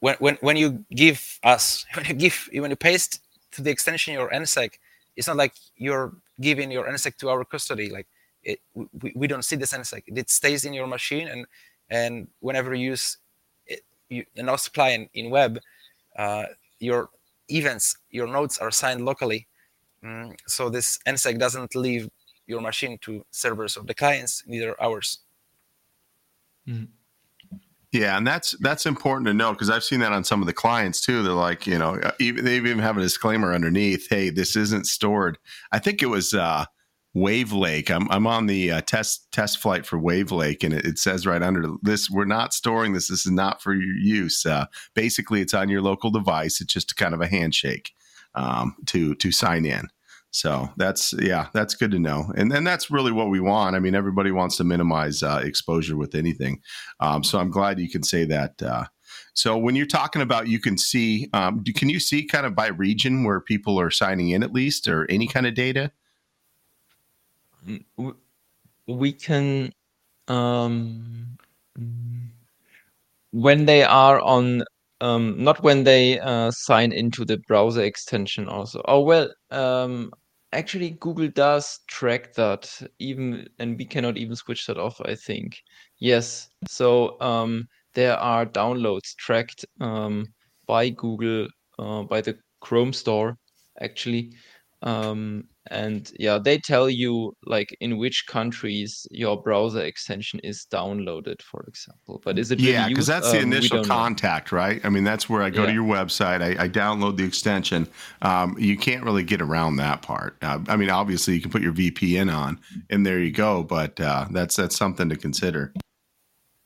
when when when you give us when you give when you paste to the extension your nsec it's not like you're giving your nsec to our custody like it, we, we don't see this nsec it stays in your machine and and whenever you use it, you, an Nostr client in web uh, your events, your nodes are signed locally. Mm, so this nsec doesn't leave your machine to servers of the clients, neither ours.
Mm. Yeah, and that's that's important to know because I've seen that on some of the clients too. They're like, you know, even, they even have a disclaimer underneath. Hey, this isn't stored. I think it was uh, Wavlake. I'm I'm on the uh, test test flight for Wavlake, and it, it, says right under this, we're not storing this. This is not for your use. Uh, basically, it's on your local device. It's just kind of a handshake um, to to sign in. So that's yeah, that's good to know, and and that's really what we want. I mean, everybody wants to minimize uh, exposure with anything. Um, so I'm glad you can say that. Uh, so when you're talking about, you can see, um, can you see kind of by region where people are signing in at least, or any kind of data?
We can um, when they are on um, not when they uh, sign into the browser extension also. Oh well um, actually google does track that even and we cannot even switch that off i think. Yes. So um, there are downloads tracked um, by google uh, by the chrome store actually um, and yeah they tell you like in which countries your browser extension is downloaded for example. But is it really
yeah because that's the um, initial contact know. right? I mean that's where i go yeah. to your website. I, I, download the extension. Um, you can't really get around that part. Uh, i mean obviously you can put your vpn on and there you go but uh, that's that's something to consider.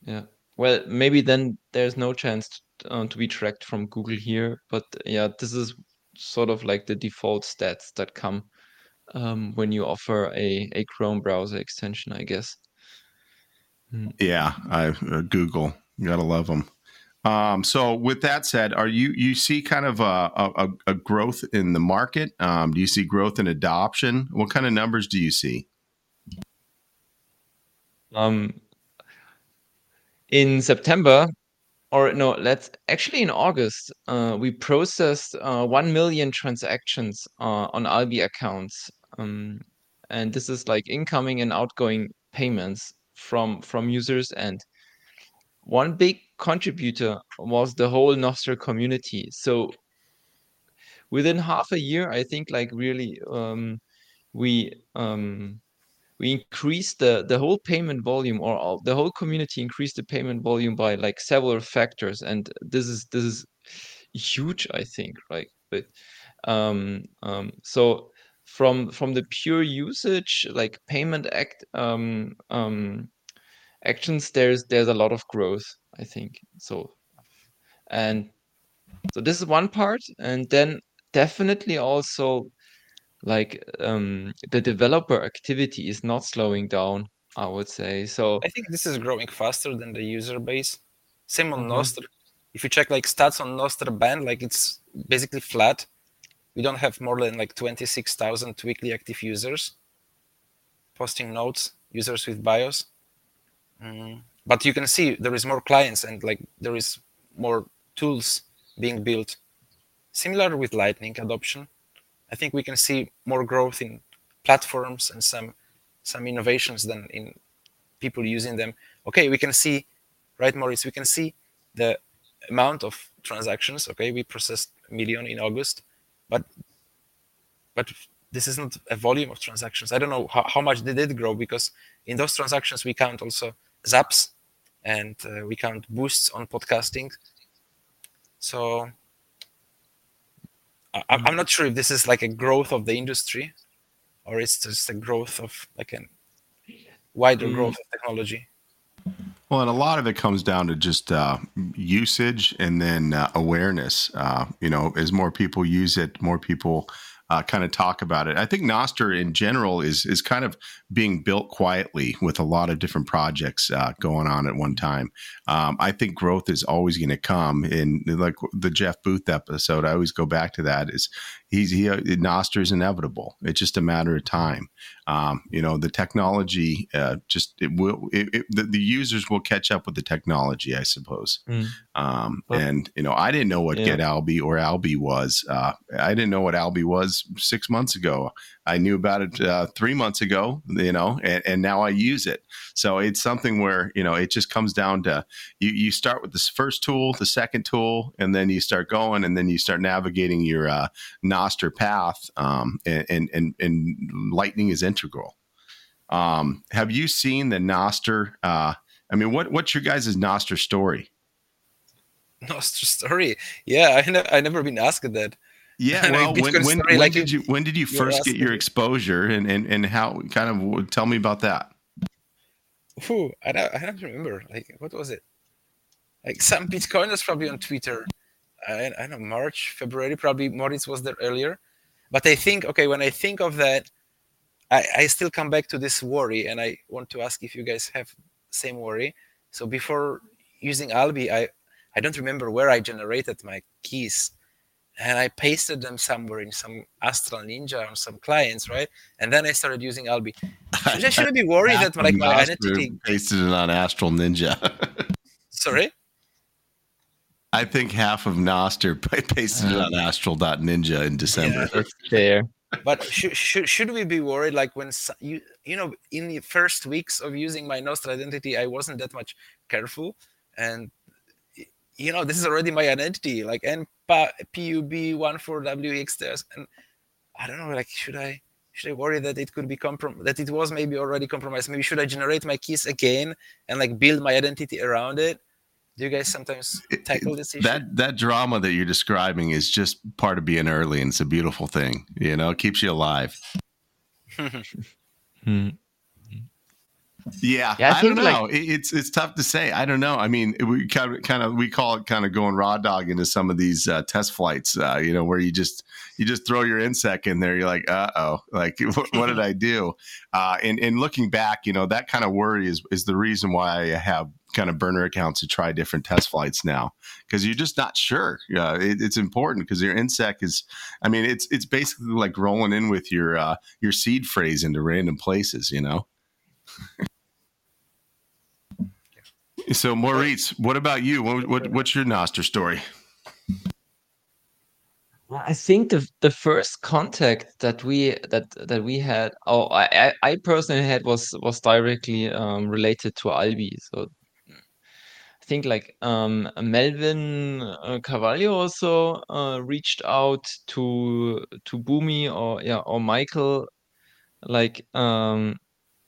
Yeah. Well maybe then there's no chance to, uh, to be tracked from google here but yeah this is sort of like the default stats that come um, when you offer a, a Chrome browser extension, I guess.
Mm. Yeah, I uh, Google. You gotta love them. Um, so, with that said, are you you see kind of a, a, a growth in the market? Um, do you see growth in adoption? What kind of numbers do you see?
Um, in September, or no, let's actually in August, uh, we processed uh, 1 million transactions uh, on Alby accounts. Um, and this is like incoming and outgoing payments from from users and one big contributor was the whole Nostr community. So within half a year, I think like really um, we um, we increased the the whole payment volume or all, the whole community increased the payment volume by like several factors. And this is this is huge i think right but um, um, so from from the pure usage like payment act um, um, actions there's there's a lot of growth i think. So and so this is one part. And then definitely also like um, the developer activity is not slowing down i would say. So
i think this is growing faster than the user base. Same on mm-hmm. nostr. If you check like stats on nostr band like it's basically flat. We don't have more than like 26000 weekly active users posting notes users with bios. Mm. but you can see there is more clients and like there is more tools being built. Similar with lightning adoption I think we can see more growth in platforms and some some innovations than in people using them. Okay, we can see, right, Moritz? We can see the amount of transactions. Okay, we processed million in August, but but this isn't a volume of transactions. I don't know how, how much they did grow because in those transactions we count also zaps and uh, we count boosts on podcasting. So I, am not sure if this is like a growth of the industry or it's just a growth of like a wider mm. growth of technology.
Well, and a lot of it comes down to just uh, usage and then uh, awareness. Uh, you know, as more people use it, more people uh, kind of talk about it. I think Nostr in general is is kind of being built quietly with a lot of different projects uh, going on at one time. Um, I think growth is always going to come. In like the Jeff Booth episode, I always go back to that. Is he's he Nostr is inevitable. It's just a matter of time. Um, you know, the technology uh, just it will it, it, the, the, users will catch up with the technology, I suppose. Mm. Um, well, and you know, I didn't know what yeah. Get Alby or Alby was. Uh, I didn't know what Alby was six months ago. I knew about it uh, three months ago, you know, and, and, now I use it. So it's something where, you know, it just comes down to you, you start with this first tool, the second tool, and then you start going and then you start navigating your uh, Nostr path. Um, and, and, and, Lightning is integral. Um, have you seen the Nostr? Uh, I mean, what, what's your guys' Nostr story?
Nostr story? Yeah, I, ne- I never been asked that.
Yeah, well, when, when, when like did you when did you first get your exposure and, and and how kind of tell me about that?
Ooh, I don't, I don't remember. Like, what was it? Like some Bitcoiners probably on Twitter. I, I don't know March, February. Probably Moritz was there earlier. But I think okay, when I think of that, I, I still come back to this worry, and I want to ask if you guys have same worry. So before using Alby, I I don't remember where I generated my keys and I pasted them somewhere in some Astral Ninja on some clients, right? And then I started using Alby. Should I, should I be worried that like my identity
pasted it on Astral Ninja?
Sorry.
I think half of Nostr pasted it on Astral.ninja in December.
Yeah. Fair.
But should, should should we be worried like when you you know in the first weeks of using my Nostr identity I wasn't that much careful and you know this is already my identity like and pub14wx and i don't know like should i should i worry that it could be comprom that it was maybe already compromised maybe should i generate my keys again and like build my identity around it do you guys sometimes tackle this issue?
That that drama that you're describing is just part of being early, and it's a beautiful thing. You know, it keeps you alive. hmm. Yeah, yeah I, I don't know. Like, it's it's tough to say. I don't know. I mean, we kind of kind of we call it kind of going raw dog into some of these uh, test flights. Uh, you know, where you just you just throw your nsec in there. You're like, uh oh, like what, what, did I do? Uh, and and looking back, you know, that kind of worry is is the reason why I have kind of burner accounts to try different test flights now because you're just not sure. Uh, it, it's important because your nsec is, I mean, it's it's basically like rolling in with your uh, your seed phrase into random places, you know. So, Moritz, what about you? What, what, what's your Nostr story?
I think the the first contact that we that that we had, oh, I I personally had was was directly um, related to Alby. So I think like um, Melvin uh, Carvalho also uh, reached out to to Bumi or yeah or Michael, like um,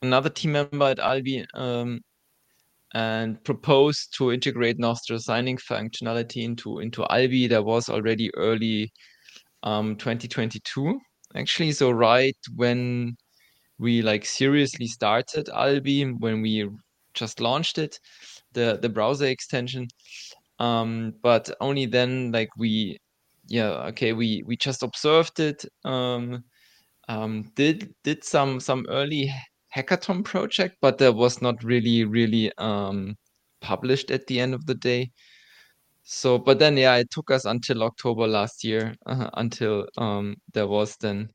another team member at Alby, um, and proposed to integrate Nostr signing functionality into into Alby. There was already early um, 2022 actually. So right when we like seriously started Alby, when we just launched it, the the browser extension. Um, but only then like we yeah okay we we just observed it um, um, did did some some early hackathon project but that was not really really um, published at the end of the day so, but then, yeah, it took us until October last year uh, until um, there was then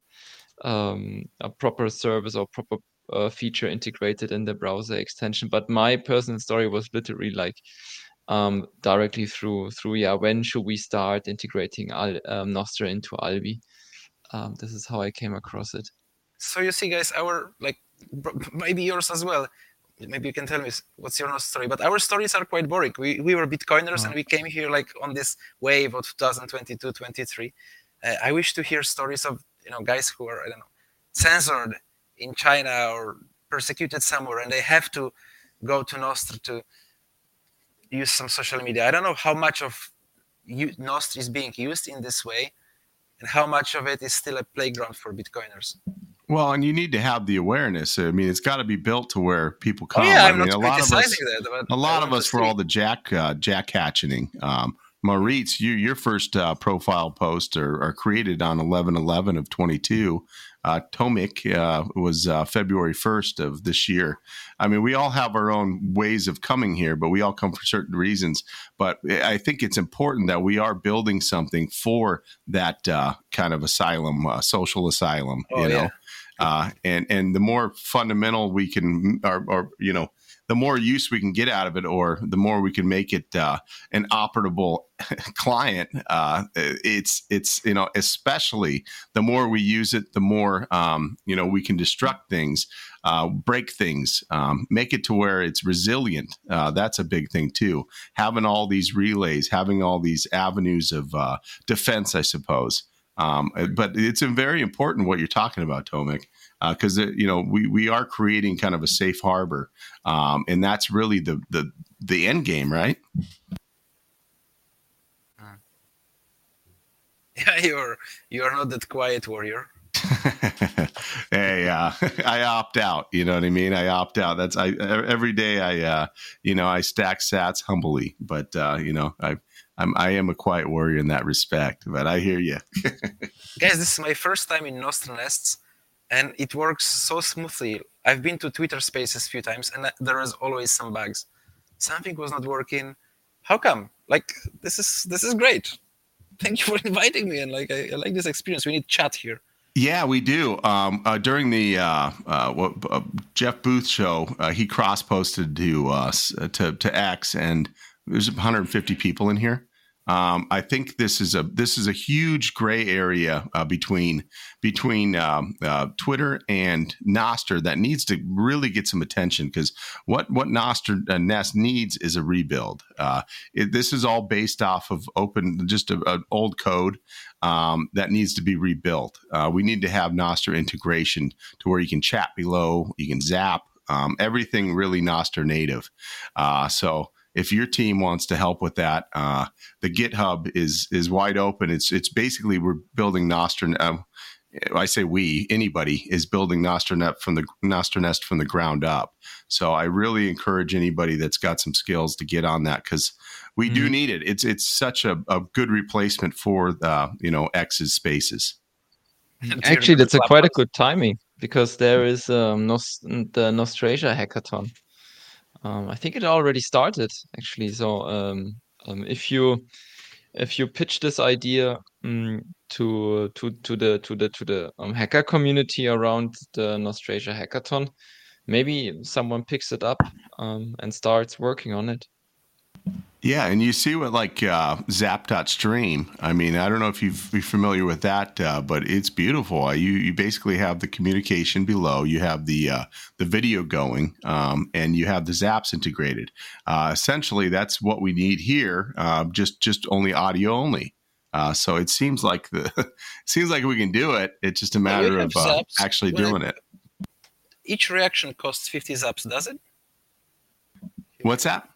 um, a proper service or proper uh, feature integrated in the browser extension. But my personal story was literally like um, directly through through yeah, when should we start integrating Al, um, Nostr into Alby? Um, this is how I came across it.
So you see, guys, our like maybe yours as well. Maybe you can tell me what's your story? But our stories are quite boring. We, we were bitcoiners oh. and we came here like on this wave of 2022 23 uh, i wish to hear stories of you know guys who are i don't know censored in china or persecuted somewhere and they have to go to nostr to use some social media. I don't know how much of nostr is being used in this way and how much of it is still a playground for bitcoiners
well, and you need to have the awareness. I mean, it's got to be built to where people come.
Oh, yeah,
I mean,
not
a lot of us, a lot of us for all the jack uh, jack hatcheting. Um, Moritz, you, your first uh, profile post are, are created on 11 11 of 22. Uh, Tomek uh, was uh, February 1st of this year. I mean, we all have our own ways of coming here, but we all come for certain reasons. But I think it's important that we are building something for that uh, kind of asylum, uh, social asylum, oh, you know. Yeah uh, and and the more fundamental we can, or, or, you know, the more use we can get out of it, or the more we can make it uh, an operable client. Uh, it's it's you know, especially the more we use it, the more um, you know we can destruct things. Uh, break things, um, make it to where it's resilient. Uh, that's a big thing too. Having all these relays, having all these avenues of uh, defense, I suppose. Um, but it's very important what you're talking about, Tomek, because uh, you know we we are creating kind of a safe harbor, um, and that's really the the the end game, right?
Yeah, you're you're not that quiet warrior.
hey, uh, I opt out. You know what I mean? I opt out. That's I every day. I uh, you know I stack Sats humbly, but uh, you know I I'm I am a quiet warrior in that respect, but I hear you.
Guys, this is my first time in Nostr Nests, and it works so smoothly. I've been to Twitter Spaces a few times, and there is always some bugs. Something was not working. How come? Like this is this is great. Thank you for inviting me, and like I, I like this experience. We need chat here.
Yeah, we do. Um, uh, during the uh, uh, uh Jeff Booth show, uh, he cross posted to us uh, to to X, and there's 150 people in here. Um, I think this is a this is a huge gray area uh, between between um, uh, Twitter and Nostr that needs to really get some attention because what what Nostr uh, Nest needs is a rebuild. Uh, it, this is all based off of open just an old code um, that needs to be rebuilt. Uh, we need to have Nostr integration to where you can chat below, you can zap. Um, everything really Nostr native. Uh, so if your team wants to help with that, uh, the GitHub is is wide open. It's it's basically we're building Nostr. Uh, I say we, anybody is building Nostr from the Nostr Nest from the ground up. So I really encourage anybody that's got some skills to get on that because we mm-hmm. do need it. It's it's such a, a good replacement for uh, you know X's spaces.
Actually, that's a quite a good timing because there is um, Nost- the Nostrasia hackathon um, I think it already started actually. So um, um, if you if you pitch this idea um, to to to the to the to the um, hacker community around the Nostrasia hackathon, maybe someone picks it up um, and starts working on it.
Yeah, and you see what like uh, Zap.stream. I mean, I don't know if you are familiar with that, uh, but it's beautiful. You you basically have the communication below, you have the uh, the video going, um, and you have the Zaps integrated. Uh, essentially, that's what we need here. Uh, just just only audio only. Uh, so it seems like the seems like we can do it. It's just a matter of actually doing it.
Each reaction costs fifty Zaps, does it?
What's that?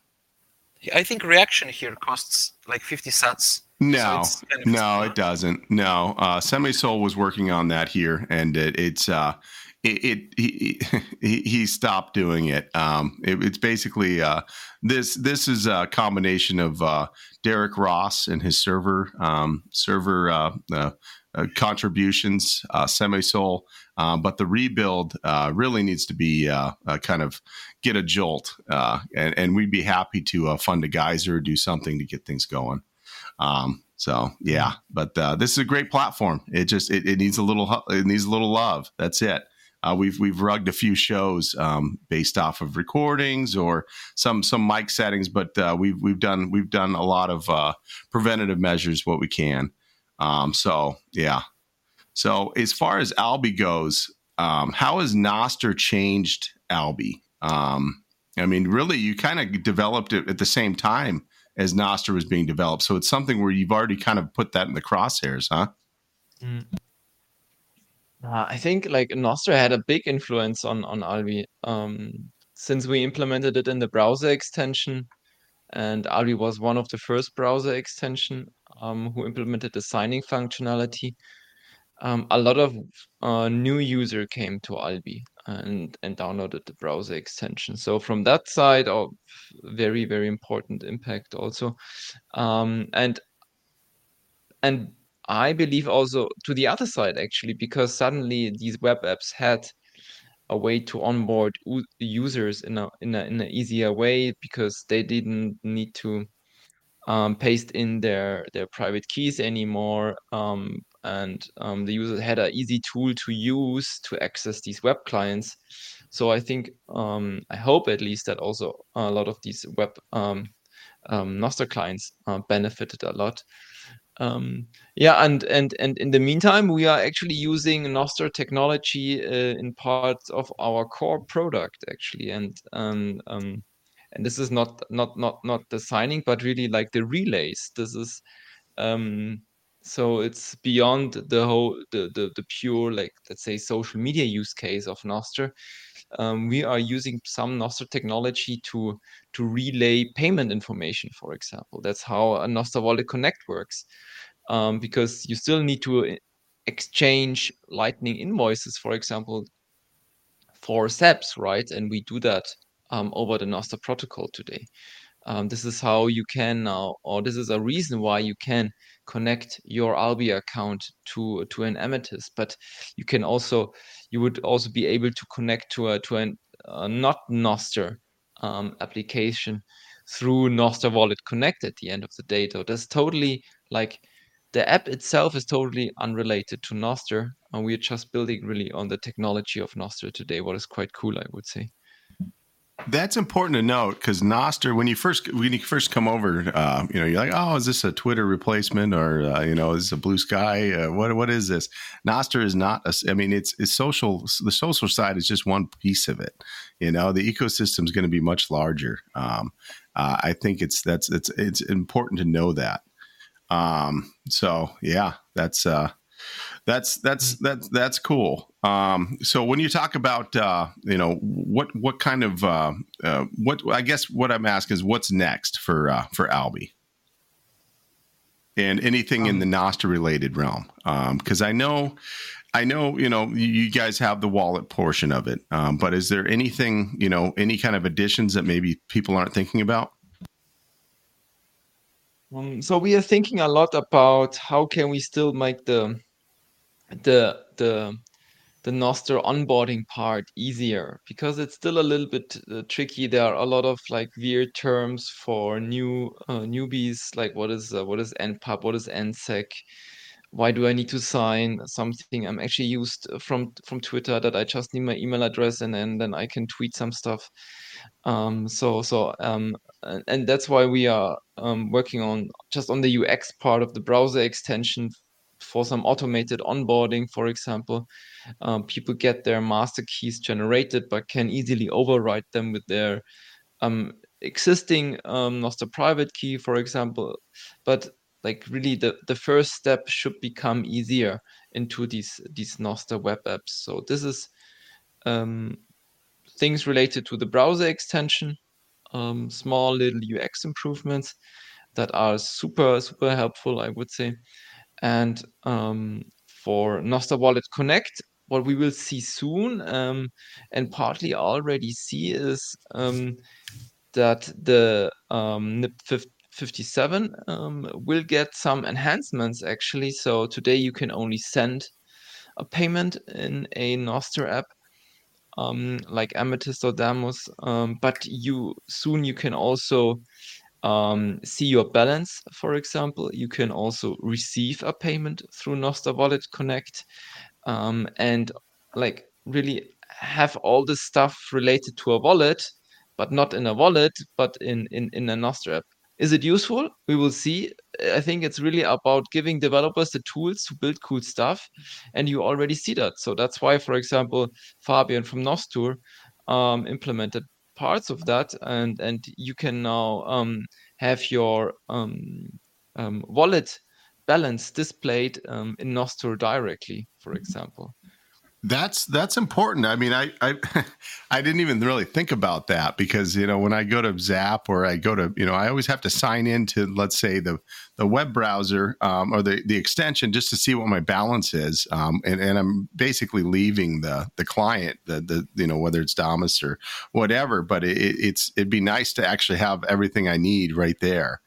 I think reaction here costs like 50 sats.
No, so kind of no, it doesn't. No, uh, Semisol was working on that here, and it, it's uh, it, it he, he, he stopped doing it. Um, it it's basically uh, this this is a combination of uh, Derek Ross and his server um, server uh, uh, uh contributions, uh, Semisol, uh, but the rebuild uh, really needs to be uh, kind of get a jolt, uh, and, and, we'd be happy to uh, fund a geyser do something to get things going. Um, so yeah, but uh, this is a great platform. It just it, it, needs a little it needs a little love. That's it. we've we've rugged a few shows um, based off of recordings or some some mic settings, but we've we've done we've done a lot of preventative measures what we can. Um, so yeah, so as far as Alby goes, um, how has Nostr changed Alby? Um, I mean, really, you kind of developed it at the same time as Nostr was being developed. So it's something where you've already kind of put that in the crosshairs, huh? Mm.
Uh, I think like Nostr had a big influence on on Alby um, since we implemented it in the browser extension, and Alby was one of the first browser extension um, who implemented the signing functionality um, a lot of uh, new user came to Alby and and downloaded the browser extension. So from that side, of very very important impact also, um, and and I believe also to the other side actually because suddenly these web apps had a way to onboard users in a in a in an easier way because they didn't need to um, paste in their their private keys anymore. Um, and um, the user had an easy tool to use to access these web clients. So I think um, I hope at least that also a lot of these web um, um Nostr clients uh, benefited a lot. Um, yeah, and and and in the meantime, we are actually using Nostr technology uh, in parts of our core product actually, and um, and this is not not not not the signing, but really like the relays. This is um, so it's beyond the whole the, the the pure like let's say social media use case of Nostr. Um, we are using some Nostr technology to to relay payment information, for example. That's how a Nostr Wallet Connect works, um, because you still need to uh, exchange Lightning invoices, for example, for zaps, right? And we do that um, over the Nostr protocol today. Um, this is how you can now, or this is a reason why you can connect your Alby account to to an Amethyst. But you can also, you would also be able to connect to a to a, a not Nostr um, application through Nostr Wallet Connect at the end of the day. So that's totally like the app itself is totally unrelated to Nostr, and we're just building really on the technology of Nostr today. What is quite cool, I would say.
That's important to note because Nostr, when you first when you first come over, uh, you know, you're like, oh, is this a Twitter replacement or uh, you know, is this a Blue Sky? Uh, what what is this? Nostr is not. A, I mean, it's it's social. The social side is just one piece of it. You know, the ecosystem is going to be much larger. Um, uh, I think it's that's it's it's important to know that. Um, so yeah, that's uh, that's that's mm. that's that's cool. Um, so when you talk about uh, you know what what kind of uh, uh, what I guess what I'm asking is what's next for uh, for Alby and anything um, in the Nostr related realm because um, I know I know you know you guys have the wallet portion of it, um, but is there anything you know any kind of additions that maybe people aren't thinking about?
Um, so we are thinking a lot about how can we still make the the the the Nostr onboarding part easier because it's still a little bit uh, tricky. There are a lot of like weird terms for new uh, newbies, like what is uh, what is npub, what is nsec, why do I need to sign something? I'm actually used from from Twitter that I just need my email address and then then I can tweet some stuff. Um, so so um, and, and that's why we are um, working on just on the UX part of the browser extension for some automated onboarding, for example. Um, people get their master keys generated, but can easily override them with their um, existing um, Nostr private key, for example. But like really the, the first step should become easier into these these Nostr web apps. So this is um, things related to the browser extension, um, small little UX improvements that are super super helpful, I would say. And um, for Nostr Wallet Connect, what we will see soon um, and partly already see is um, that the um, NIP 57 um, will get some enhancements actually. So today you can only send a payment in a Nostr app um, like Amethyst or Damus, um, but you soon you can also um, see your balance, for example. You can also receive a payment through Nostr Wallet Connect, um, and like really have all the stuff related to a wallet, but not in a wallet, but in in in a Nostur app. Is it useful? We will see. I think it's really about giving developers the tools to build cool stuff, and you already see that. So that's why, for example, Fabian from Nostr um, implemented parts of that, and and you can now um, have your um, um wallet balance displayed um, in Nostur directly, for example.
That's that's important. I mean, I I I didn't even really think about that because you know when I go to Zap or I go to you know I always have to sign into let's say the the web browser um, or the the extension just to see what my balance is, um, and and I'm basically leaving the the client the the you know whether it's Damus or whatever. But it, it's it'd be nice to actually have everything I need right there.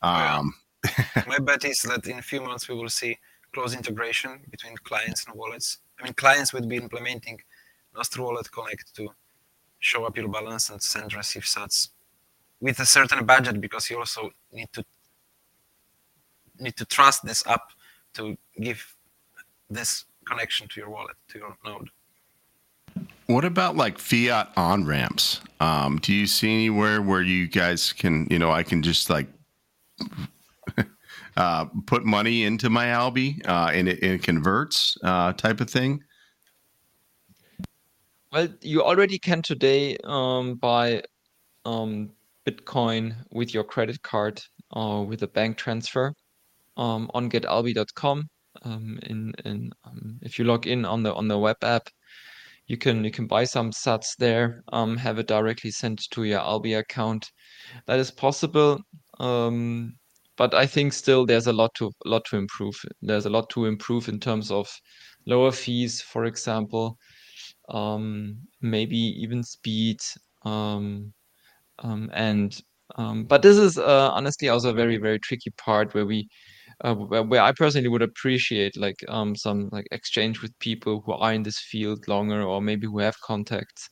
Um,
my bet is that in a few months we will see close integration between clients and wallets I mean, clients would be implementing Nostr Wallet Connect to show up your balance and send receive sats with a certain budget because you also need to need to trust this app to give this connection to your wallet to your node.
What about like fiat on ramps? Um, do you see anywhere where you guys can, you know, I can just like uh, put money into my Alby uh, and, it, it, converts uh, type of thing?
Well, you already can today um, buy um, Bitcoin with your credit card or with a bank transfer um, on getalby.com. Um, in in um, if you log in on the on the web app, you can you can buy some Sats there, um, have it directly sent to your Alby account. That is possible. Um, but I think still there's a lot to lot to improve. There's a lot to improve in terms of lower fees, for example, um, maybe even speed, um, um, and um, but this is uh, honestly also a very very tricky part where we. Uh, where, where, I personally would appreciate like um, some like exchange with people who are in this field longer or maybe who have contacts,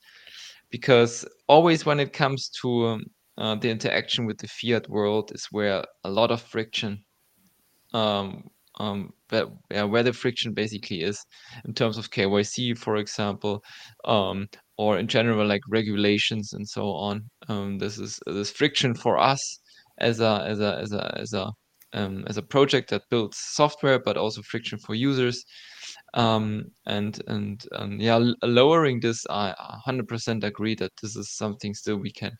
because always when it comes to um, uh, the interaction with the fiat world is where a lot of friction um, um, where, yeah, where the friction basically is in terms of KYC, for example, um, or in general like regulations and so on. Um, this is this friction for us as a as a as a as a um, as a project that builds software, but also friction for users. Um, and and and yeah, lowering this, I 100% agree that this is something still we can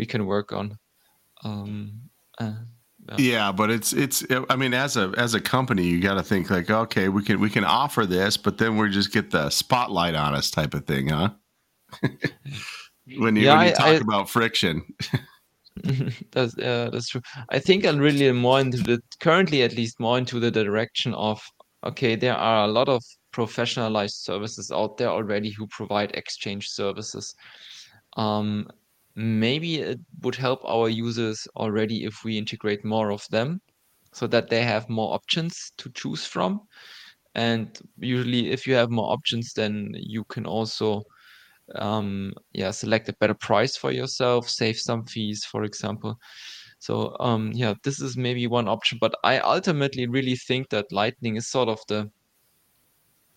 we can work on. Um,
uh, yeah. yeah. but it's it's I mean as a as a company you got to think like okay we can we can offer this but then we just get the spotlight on us type of thing huh when you, yeah, when you talk I, about friction
that's uh, that's true I think I'm really more into the currently at least more into the direction of okay there are a lot of professionalized services out there already who provide exchange services um, maybe it would help our users already if we integrate more of them so that they have more options to choose from. And usually, if you have more options, then you can also um, yeah select a better price for yourself, save some fees, for example. So um, yeah, this is maybe one option, but I ultimately really think that Lightning is sort of the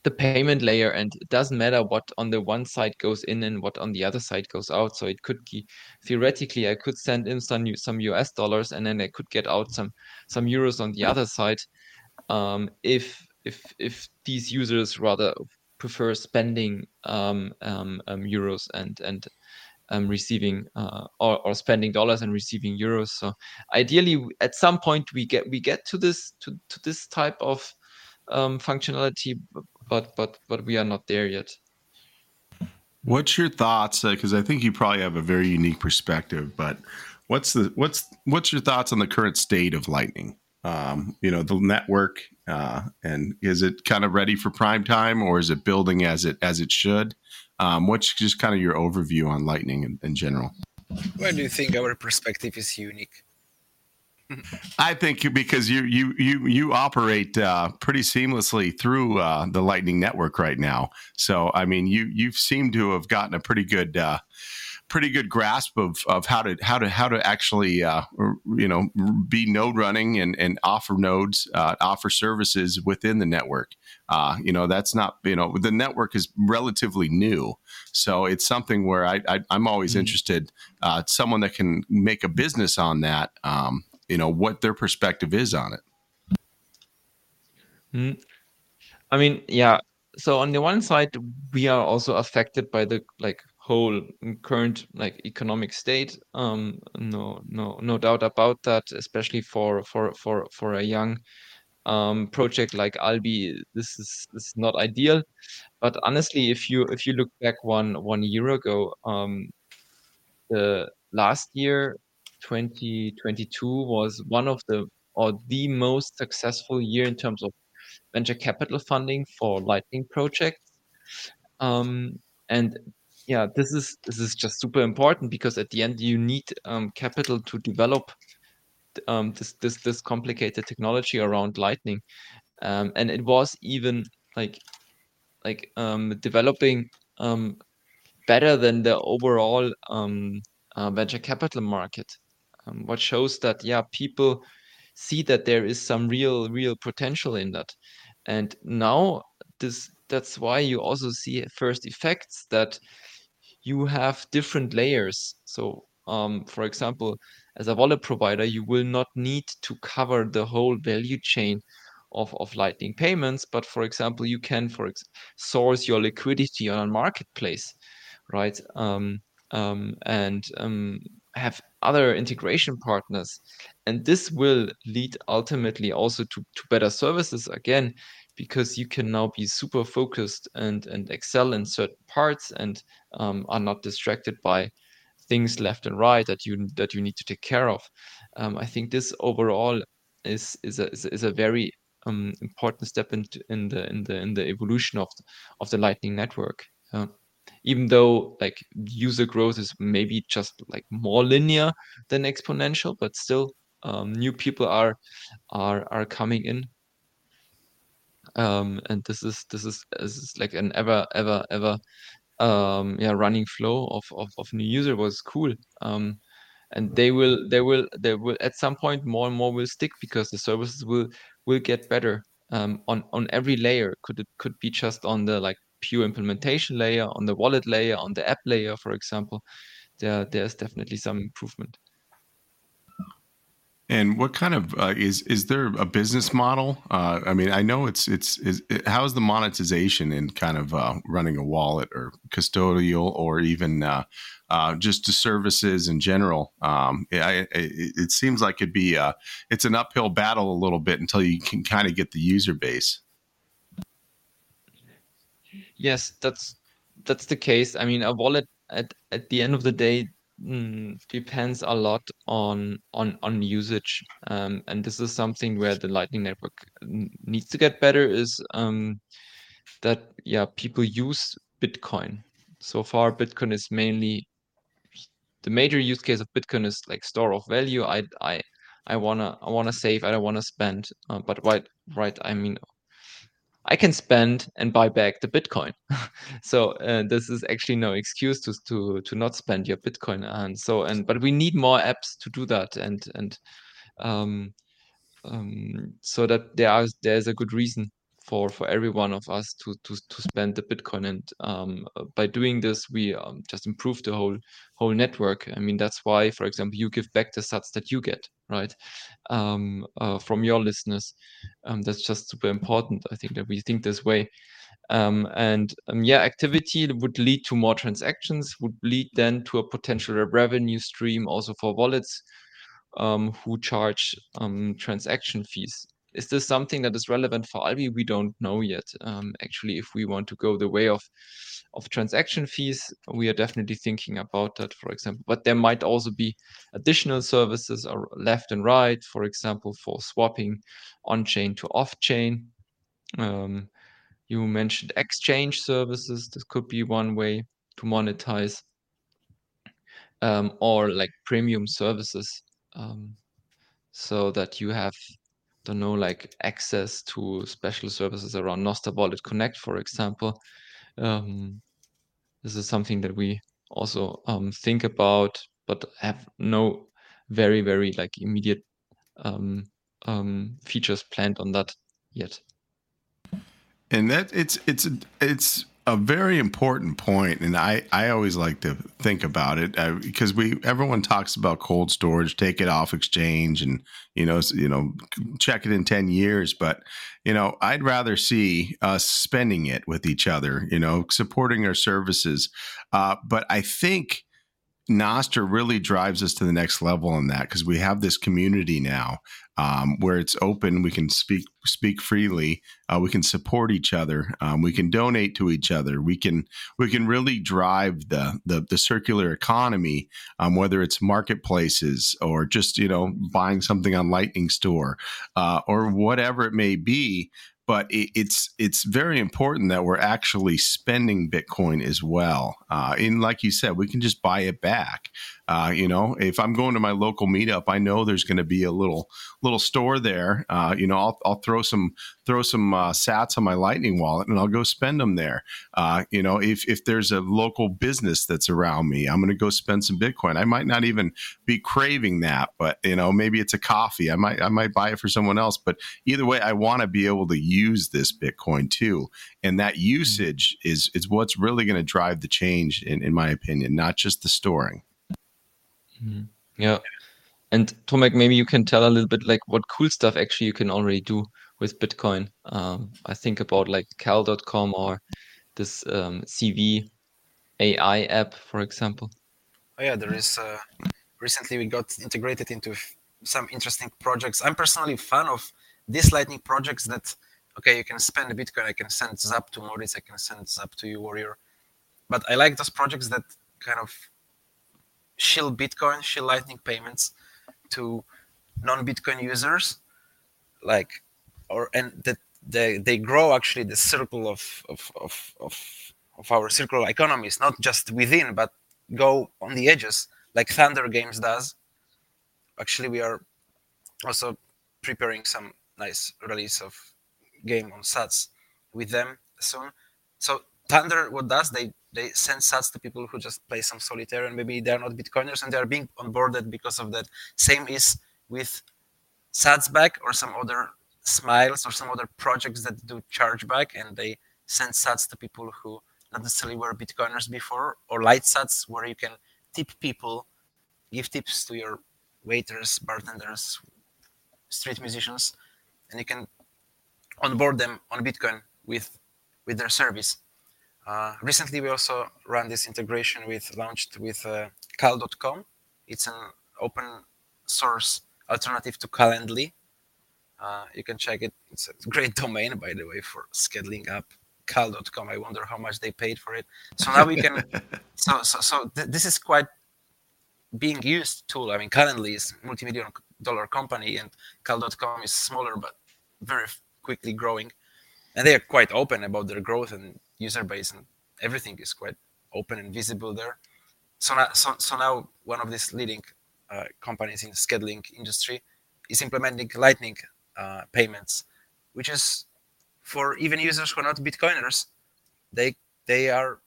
the payment layer, and it doesn't matter what on the one side goes in and what on the other side goes out. So it could be theoretically, I could send in some some US dollars, and then I could get out some some euros on the other side. Um, if if if these users rather prefer spending um, um, um, euros and and um, receiving uh, or, or spending dollars and receiving euros. So ideally, at some point we get we get to this to, to this type of um, functionality, but but but we are not there yet.
What's your thoughts? Because uh, I think you probably have a very unique perspective. But what's the what's what's your thoughts on the current state of Lightning? Um, you know, the network, uh, and is it kind of ready for prime time, or is it building as it as it should? Um, what's just kind of your overview on Lightning in, in general?
Why do you think our perspective is unique?
I think because you you you you operate uh, pretty seamlessly through uh, the Lightning Network right now. So I mean, you you seem to have gotten a pretty good uh, pretty good grasp of, of how to how to how to actually uh, you know be node running and, and offer nodes uh, offer services within the network. Uh, you know that's not you know the network is relatively new, so it's something where I, I am always mm-hmm. interested uh, someone that can make a business on that. Um, you know what their perspective is on it.
Mm. I mean, yeah. So on the one side, we are also affected by the like whole current like economic state um no no no doubt about that especially for for for for a young um project like Alby this is this is not ideal but honestly if you if you look back one one year ago um the last year 2022 was one of the or the most successful year in terms of venture capital funding for lightning projects um and yeah, this is this is just super important because at the end you need um, capital to develop um, this this this complicated technology around Lightning, um, and it was even like like um, developing um, better than the overall um, uh, venture capital market. Um, what shows that yeah people see that there is some real real potential in that, and now this that's why you also see first effects that you have different layers. So, um, for example, as a wallet provider, you will not need to cover the whole value chain of, of Lightning payments. But for example, you can for ex- source your liquidity on a marketplace, right? Um, um, and um, have other integration partners. And this will lead ultimately also to, to better services again, because you can now be super focused and and excel in certain parts and um, are not distracted by things left and right that you that you need to take care of. Um, I think this overall is is a is a very um, important step in, in the in the in the evolution of the, of the Lightning Network. Uh, even though like user growth is maybe just like more linear than exponential, but still um, new people are are are coming in. Um, and this is this is this is like an ever ever ever um, yeah running flow of, of of new user was cool. Um, and they will they will they will at some point more and more will stick because the services will will get better. Um, on on every layer. Could it could be just on the like pure implementation layer on the wallet layer on the app layer for example there there's definitely some improvement
and what kind of uh, is is there a business model? Uh, I mean, I know it's it's is it, how's the monetization in kind of uh, running a wallet or custodial or even uh, uh, just the services in general. Um, it, it, seems like it'd be uh, it's an uphill battle a little bit until you can kind of get the user base.
Yes, that's that's the case. I mean, a wallet at at the end of the day Mm, depends a lot on on on usage, um, and this is something where the Lightning Network needs to get better. Is um, that yeah, people use Bitcoin. So far, Bitcoin is mainly the major use case of Bitcoin is like store of value. I I I wanna I wanna save. I don't wanna spend. Uh, but right right. I mean, I can spend and buy back the Bitcoin. so uh, this is actually no excuse to to to not spend your Bitcoin. And so and but we need more apps to do that. And and um, um, so that there are there's a good reason for for every one of us to to to spend the Bitcoin. And um, by doing this, we um, just improve the whole whole network. I mean, that's why, for example, you give back the Sats that you get, right, um, uh, from your listeners. Um, that's just super important. I think that we think this way. Um, and um, yeah, activity would lead to more transactions, would lead then to a potential revenue stream also for wallets who charge transaction fees. Is this something that is relevant for Alby? We don't know yet. Um, actually, if we want to go the way of of transaction fees, we are definitely thinking about that, for example. But there might also be additional services or left and right, for example, for swapping on chain to off chain. Um, you mentioned exchange services. This could be one way to monetize, um, or like premium services um, so that you have don't know like access to special services around Nostr Wallet Connect, for example. Um, this is something that we also um, think about, but have no very very like immediate um, um, features planned on that yet.
And that it's it's it's a very important point, and I I always like to think about it uh, because we everyone talks about cold storage, take it off exchange, and you know you know check it in ten years. But you know I'd rather see us spending it with each other, you know, supporting our services. Uh, but I think Nostr really drives us to the next level in that because we have this community now um, where it's open. We can speak speak freely. Uh, we can support each other. Um, we can donate to each other. We can we can really drive the the, the circular economy, um, whether it's marketplaces or just you know buying something on Lightning Store uh, or whatever it may be but it, it's it's very important that we're actually spending Bitcoin as well. Uh, and like you said, we can just buy it back. Uh, you know, if I'm going to my local meetup, I know there's going to be a little little store there. Uh, you know, I'll, I'll throw some throw some uh, Sats on my Lightning wallet and I'll go spend them there. Uh, you know, if if there's a local business that's around me, I'm going to go spend some Bitcoin. I might not even be craving that, but you know, maybe it's a coffee. I might I might buy it for someone else. But either way, I want to be able to use this Bitcoin too, and that usage is is what's really going to drive the change, in, in my opinion, not just the storing.
Mm-hmm. Yeah. And Tomek, maybe you can tell a little bit like what cool stuff actually you can already do with Bitcoin. Um, I think about like cal.com or this um, CV AI app, for example.
Oh yeah, there is. Uh, recently, we got integrated into some interesting projects. I'm personally a fan of these Lightning projects that, okay, you can spend Bitcoin, I can send Zap to Moritz, I can send Zap to you, Warrior. But I like those projects that kind of shield Bitcoin, shield Lightning payments to non-Bitcoin users, like, or and that they they grow actually the circle of of of of, of our circular economies, not just within, but go on the edges, like Thunder Games does. Actually, we are also preparing some nice release of game on Sats with them soon. So Thunder, what does they they send sats to people who just play some solitaire and maybe they're not bitcoiners and they're being onboarded because of that. Same is with sats back or some other smiles or some other projects that do chargeback and they send sats to people who not necessarily were bitcoiners before or light sats where you can tip people give tips to your waiters bartenders street musicians and you can onboard them on bitcoin with with their service recently, we also ran this integration with launched with uh, cal.com. It's an open source alternative to Calendly. Uh, you can check it. It's a great domain, by the way, for scheduling up cal.com. I wonder how much they paid for it. So now we can. so so so th- this is quite being used tool. I mean, Calendly is multi-million dollar company, and cal.com is smaller but very quickly growing, and they are quite open about their growth and user base and everything is quite open and visible there. So now, so, so now one of these leading uh, companies in the scheduling industry is implementing Lightning uh, payments, which is for even users who are not Bitcoiners, they they are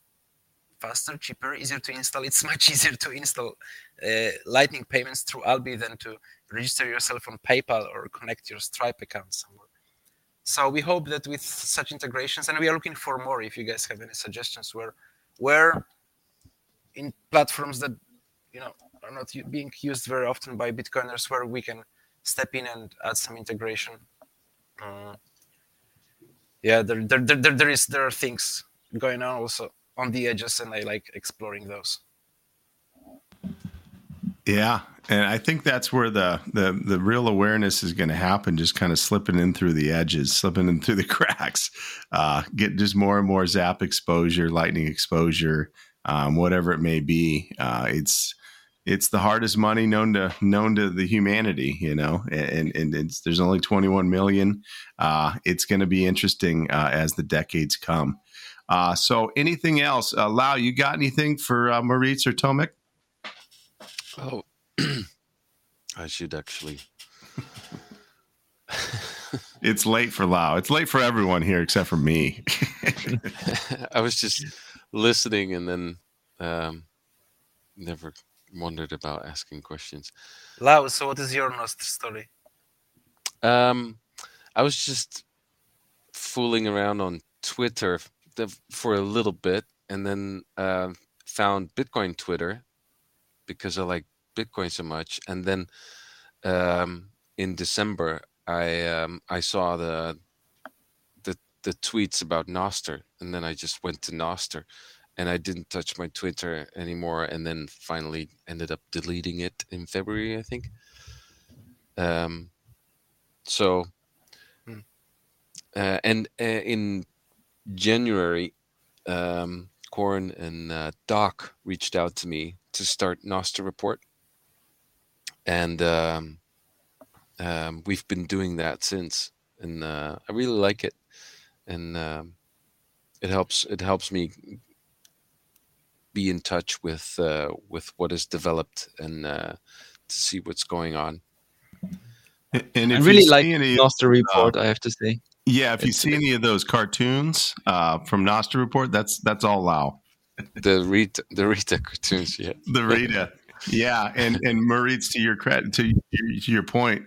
faster, cheaper, easier to install. It's much easier to install uh, Lightning payments through Alby than to register yourself on PayPal or connect your Stripe account somewhere. So we hope that with such integrations, and we are looking for more. If you guys have any suggestions, where where in platforms that you know are not being used very often by Bitcoiners, where we can step in and add some integration. Uh, yeah, there, there, there, there is there are things going on also on the edges, and I like exploring those.
Yeah, and I think that's where the the the real awareness is going to happen. Just kind of slipping in through the edges, slipping in through the cracks. Uh, get just more and more zap exposure, lightning exposure, um, whatever it may be. Uh, it's it's the hardest money known to known to the humanity, you know, and and it's, there's only 21 million. Uh, it's going to be interesting uh, as the decades come. Uh, so, anything else, uh, Lau? You got anything for uh, or Tomek?
Oh, I should actually.
it's late for Lau. It's late for everyone here except for me.
I was just listening and then um, never wondered about asking questions.
Lau, so what is your Nostr story?
Um, I was just fooling around on Twitter for a little bit, and then uh, found Bitcoin Twitter because I like Bitcoin so much. And then um, in December, I um, I saw the the the tweets about Nostr, and then I just went to Nostr, and I didn't touch my Twitter anymore. And then finally ended up deleting it in February, I think. Um, so, hmm. uh, and uh, in January, um, Corin and uh, Doc reached out to me to start Nostr Report, and um, um, we've been doing that since, and uh, I really like it, and um, it helps it helps me be in touch with uh, with what is developed and uh, to see what's going on.
And I really like any, Nostr report, uh, I have to say.
Yeah, if you see any of those cartoons uh, from Nostr report, that's that's all Lau
the Rita, the Rita cartoons, yeah.
The Rita, yeah, and and Moritz, to your credit, to your, to your point,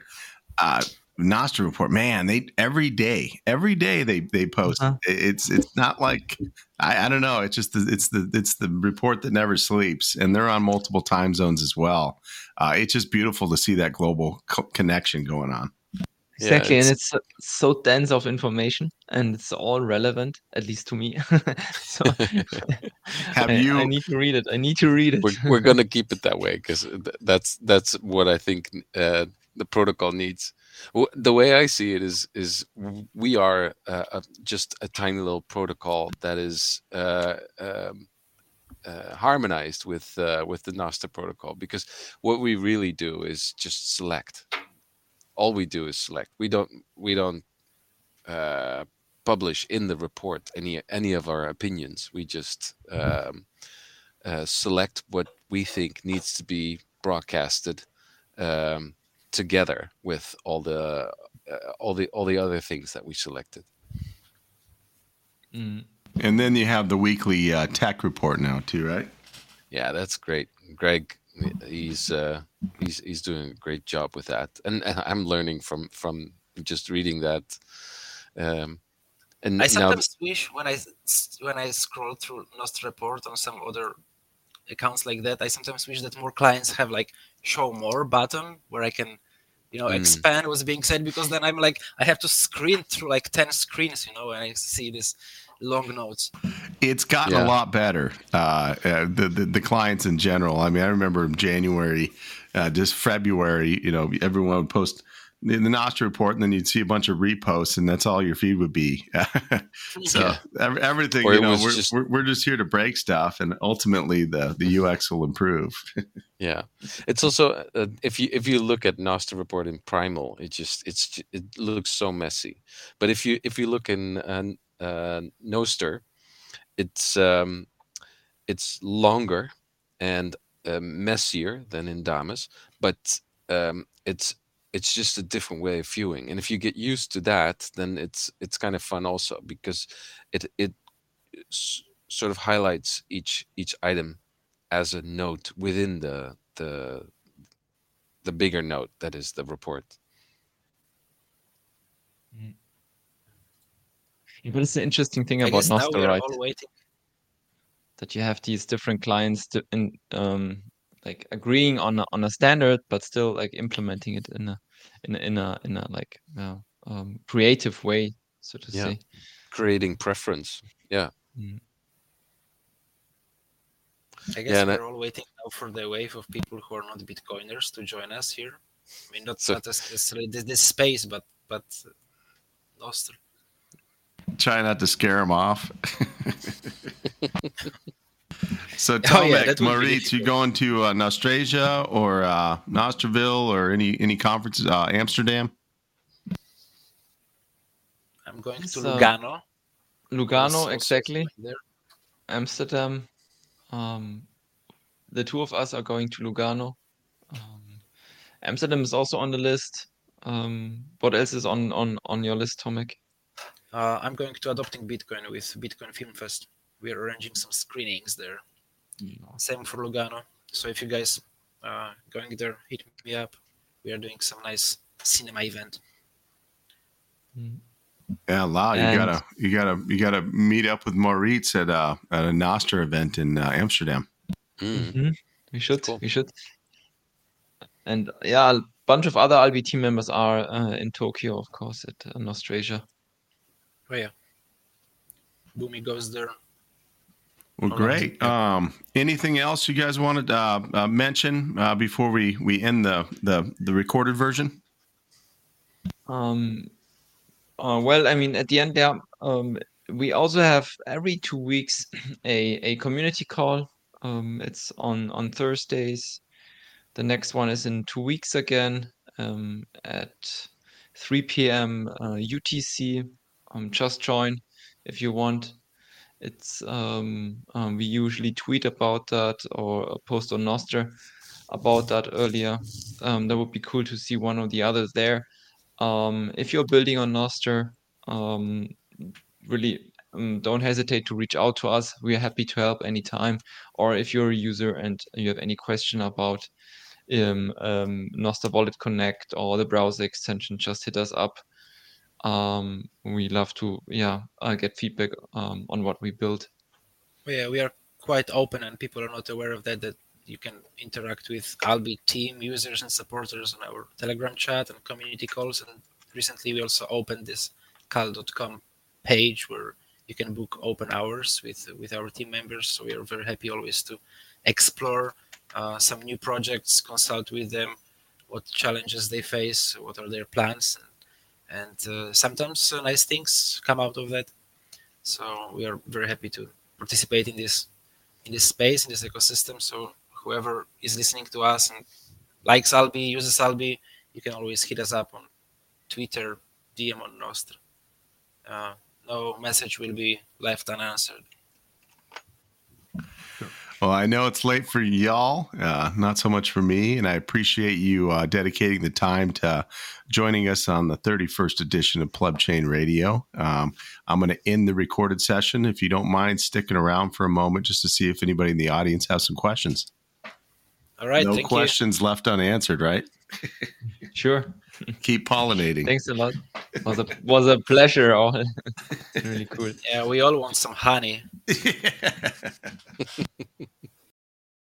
uh, Nostr report, man, they every day, every day they they post. Uh-huh. It's it's not like I, I don't know. It's just the, it's the it's the report that never sleeps, and they're on multiple time zones as well. Uh, it's just beautiful to see that global co- connection going on.
Exactly, yeah, it's, and it's so dense of information, and it's all relevant, at least to me. so
have you?
I, need to read it. I need to read it.
We're, we're gonna keep it that way because that's that's what I think uh, the protocol needs. The way I see it is is we are uh, a, just a tiny little protocol that is uh, um, uh, harmonized with uh, with the Nostr protocol because what we really do is just select all we do is select. We don't we don't uh, publish in the report any any of our opinions. We just um, uh, select what we think needs to be broadcasted um, together with all the uh, all the all the other things that we selected.
Mm. And then you have the weekly uh, tech report now too, right?
Yeah, that's great. Greg he's uh, he's he's doing a great job with that, and, and I'm learning from from just reading that. Um,
and I sometimes now, wish when I when I scroll through Nostr Report on some other accounts like that, I sometimes wish that more clients have like show more button where I can, you know, mm. expand what's being said because then I'm like I have to screen through like ten screens, you know, and I see this long notes.
It's gotten yeah. a lot better. Uh, uh, the, the, the clients in general. I mean, I remember in January, uh, just February. You know, everyone would post in the Nostr report, and then you'd see a bunch of reposts, and that's all your feed would be. so yeah. everything, or you know, we're, just, we're, we're just here to break stuff, and ultimately the the UX will improve.
yeah, it's also uh, if you if you look at Nostr report in Primal, it just it's it looks so messy. But if you if you look in uh, uh, Nostur, it's um, it's longer and uh, messier than in Damus, but um, it's it's just a different way of viewing. And if you get used to that then it's it's kind of fun also because it it sort of highlights each each item as a note within the the the bigger note that is the report
but it's an interesting thing I about Nostr, right? That you have these different clients to, in um, like agreeing on a, on a standard, but still like implementing it in a in a in a, in a like uh, um, creative way, so to yeah. say.
Creating preference, yeah. Mm.
I guess yeah, we're all waiting now for the wave of people who are not Bitcoiners to join us here. I mean, not, so, not necessarily this, this space, but but Nostr.
Try not to scare him off. So Tomek, oh, yeah, Moritz, you going to uh, Nostrasia or uh, Nostrville or any any conferences? Uh, Amsterdam.
I'm going to Lugano.
Lugano, exactly. Amsterdam. Um, the two of us are going to Lugano. Um, Amsterdam is also on the list. Um, what else is on on on your list, Tomek?
Uh, I'm going to adopting Bitcoin with Bitcoin Film Fest. We're arranging some screenings there. Same for Lugano. So if you guys are going there, hit me up. We are doing some nice cinema event.
Yeah, Lau, you gotta you gotta you gotta meet up with Moritz at uh at a Nostr event in uh, Amsterdam.
Mm. Mm-hmm. We should cool. we should. And yeah, a bunch of other Alby team members are uh, in Tokyo, of course, at uh, Nostrasia.
Oh yeah, Bumi goes there
well, great. Um, anything else you guys wanted to uh, uh, mention uh, before we, we end the, the, the recorded version?
Um, uh, well, I mean, at the end there, um, we also have every two weeks a, a community call. Um, it's on, on Thursdays. The next one is in two weeks again um, at 3 p.m. UTC. Um, just join if you want. It's um, um, we usually tweet about that or post on Nostr about that earlier. Um, that would be cool to see one or the others there. Um, if you're building on Nostr, um, really don't hesitate to reach out to us. We are happy to help anytime. Or if you're a user and you have any question about um, um, Nostr Wallet Connect or the browser extension, just hit us up um, we love to yeah uh, get feedback um, on what we build.
Yeah we are quite open and people are not aware of that that you can interact with Alby team users and supporters on our telegram chat and community calls. And recently we also opened this cal.com page where you can book open hours with with our team members. So we are very happy always to explore uh, some new projects consult with them what challenges they face what are their plans and uh, sometimes uh, nice things come out of that. So we are very happy to participate in this in this space in this ecosystem. So whoever is listening to us and likes Alby, uses Alby, you can always hit us up on Twitter, DM on Nostr. Uh, no message will be left unanswered.
Well, I know it's late for y'all, uh, not so much for me, and I appreciate you uh, dedicating the time to joining us on the 31st edition of Pleb Chain Radio. Um, I'm going to end the recorded session. If you don't mind sticking around for a moment just to see if anybody in the audience has some questions.
All right.
No questions
you.
left unanswered, right?
sure.
Keep pollinating.
Thanks a lot. Was a was a pleasure. All really cool.
Yeah, we all want some honey.